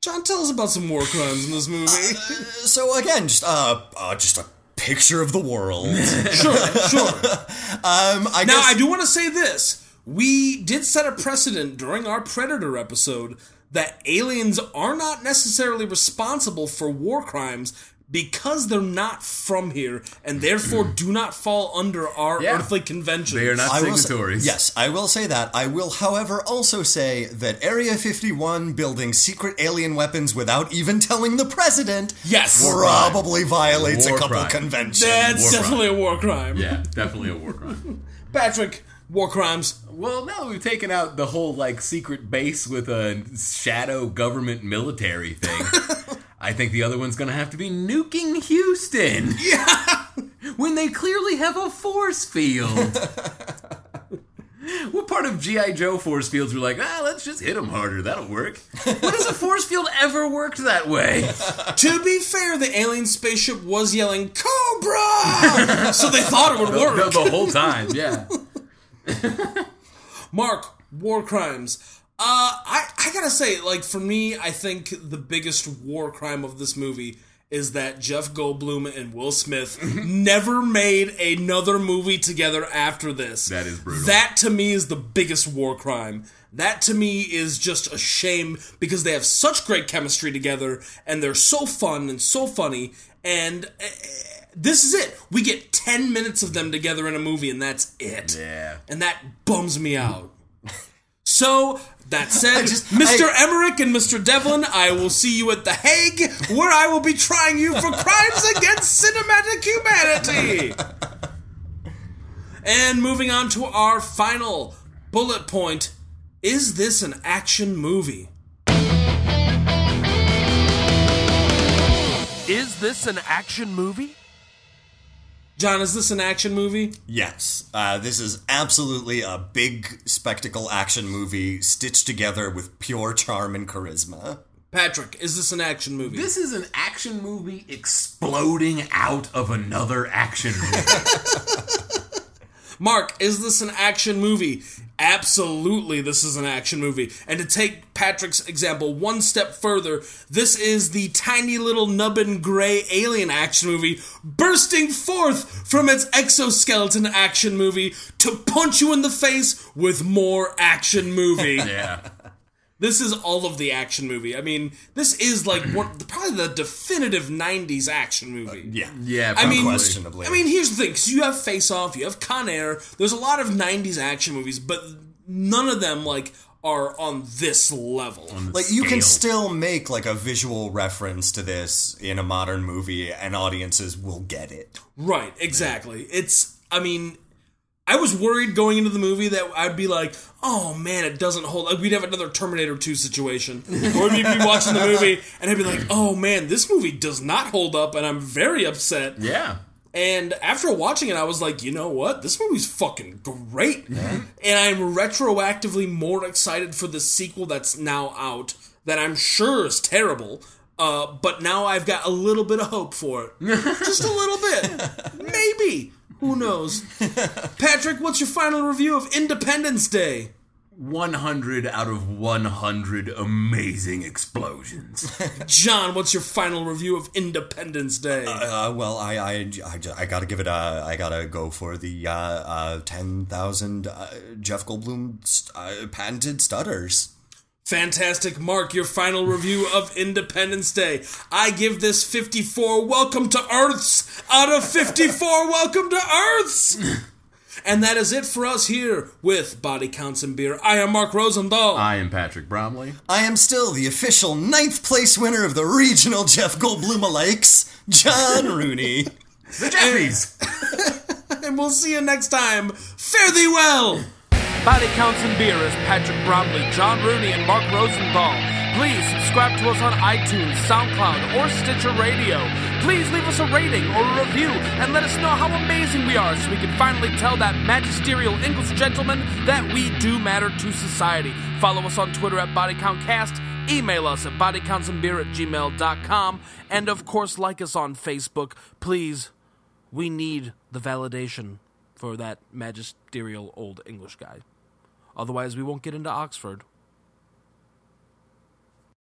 John, tell us about some war crimes in this movie. so again, just uh, uh, just a picture of the world. sure, sure. Um, I Now, guess I do want to say this. We did set a precedent during our Predator episode that aliens are not necessarily responsible for war crimes because they're not from here and therefore do not fall under our Yeah. earthly conventions. They are not I say- signatories. yes, I will say that. I will, however, also say that Area 51 building secret alien weapons without even telling the president Yes. War probably violates War a couple crime. conventions. That's War definitely a war crime. Yeah, definitely a war crime. Patrick, war crimes. Well, now that we've taken out the whole like secret base with a shadow government military thing, I think the other one's gonna have to be nuking Houston. Yeah. when they clearly have a force field. what part of GI Joe force fields were like, ah, let's just hit them harder. That'll work. when has a force field ever worked that way? to be fair, the alien spaceship was yelling Cobra, so they thought it would the, work. the whole time, yeah. Mark, war crimes. Uh, I, I gotta say, like, for me, I think the biggest war crime of this movie is that Jeff Goldblum and Will Smith never made another movie together after this. That is brutal. That to me is the biggest war crime. That to me is just a shame because they have such great chemistry together and they're so fun and so funny. And uh, this is it. We get 10 minutes of them together in a movie and that's it Yeah. and that bums me out. So that said, just- Mr. Emmerich and Mr. Devlin, I will see you at the Hague, where I will be trying you for crimes against cinematic humanity. And moving on to our final bullet point: Is this an action movie? Is this an action movie? John, is this an action movie? Yes, uh, this is absolutely a big spectacle action movie stitched together with pure charm and charisma. Patrick, is this an action movie? This is an action movie exploding out of another action movie. Mark, is this an action movie? Absolutely, this is an action movie. And to take Patrick's example one step further, this is the tiny little nubbin gray alien action movie bursting forth from its exoskeleton action movie to punch you in the face with more action movie. yeah. This is all of the action movie. I mean, this is like one, probably the definitive '90s action movie. Yeah, Yeah, I mean, unquestionably. I mean, here's the thing: because you have Face Off, you have Con Air. There's a lot of '90s action movies, but none of them like are on this level. like you can still make like a visual reference to this in a modern movie, and audiences will get it. Right? Exactly. It's. I mean, I was worried going into the movie that I'd be like, oh man, it doesn't hold. Like, we'd have another Terminator 2 situation. or we'd be watching the movie and I'd be like, oh man, this movie does not hold up and I'm very upset. Yeah. And after watching it, I was like, you know what? This movie's fucking great. And I'm retroactively more excited for the sequel that's now out that I'm sure is terrible. Uh, but now I've got a little bit of hope for it. Just a little bit. Maybe. Who knows? Patrick, what's your final review of Independence Day? 100 out of 100 amazing explosions. John, what's your final review of Independence Day? Uh, well, I, I, I, I gotta give it a, I gotta go for the uh, uh, 10,000 uh, Jeff Goldblum st- uh, patented stutters. Fantastic, Mark, your final review of Independence Day. I give this 54 welcome to Earths out of 54 welcome to Earths. And that is it for us here with Body Counts and Beer. I am Mark Rosendahl. I am Patrick Bromley. I am still the official ninth place winner of the regional Jeff Goldblum Lakes, John Rooney. The Jeffies! and we'll see you next time. Fare thee well. Body Counts and Beer is Patrick Bromley, John Rooney, and Mark Rosenthal. Please subscribe to us on iTunes, SoundCloud, or Stitcher Radio. Please leave us a rating or a review and let us know how amazing we are so we can finally tell that magisterial English gentleman that we do matter to society. Follow us on Twitter at BodyCountCast. Email us at bodycountsandbeer at gmail.com. And of course, like us on Facebook. Please, we need the validation for that magisterial old English guy. Otherwise, we won't get into Oxford.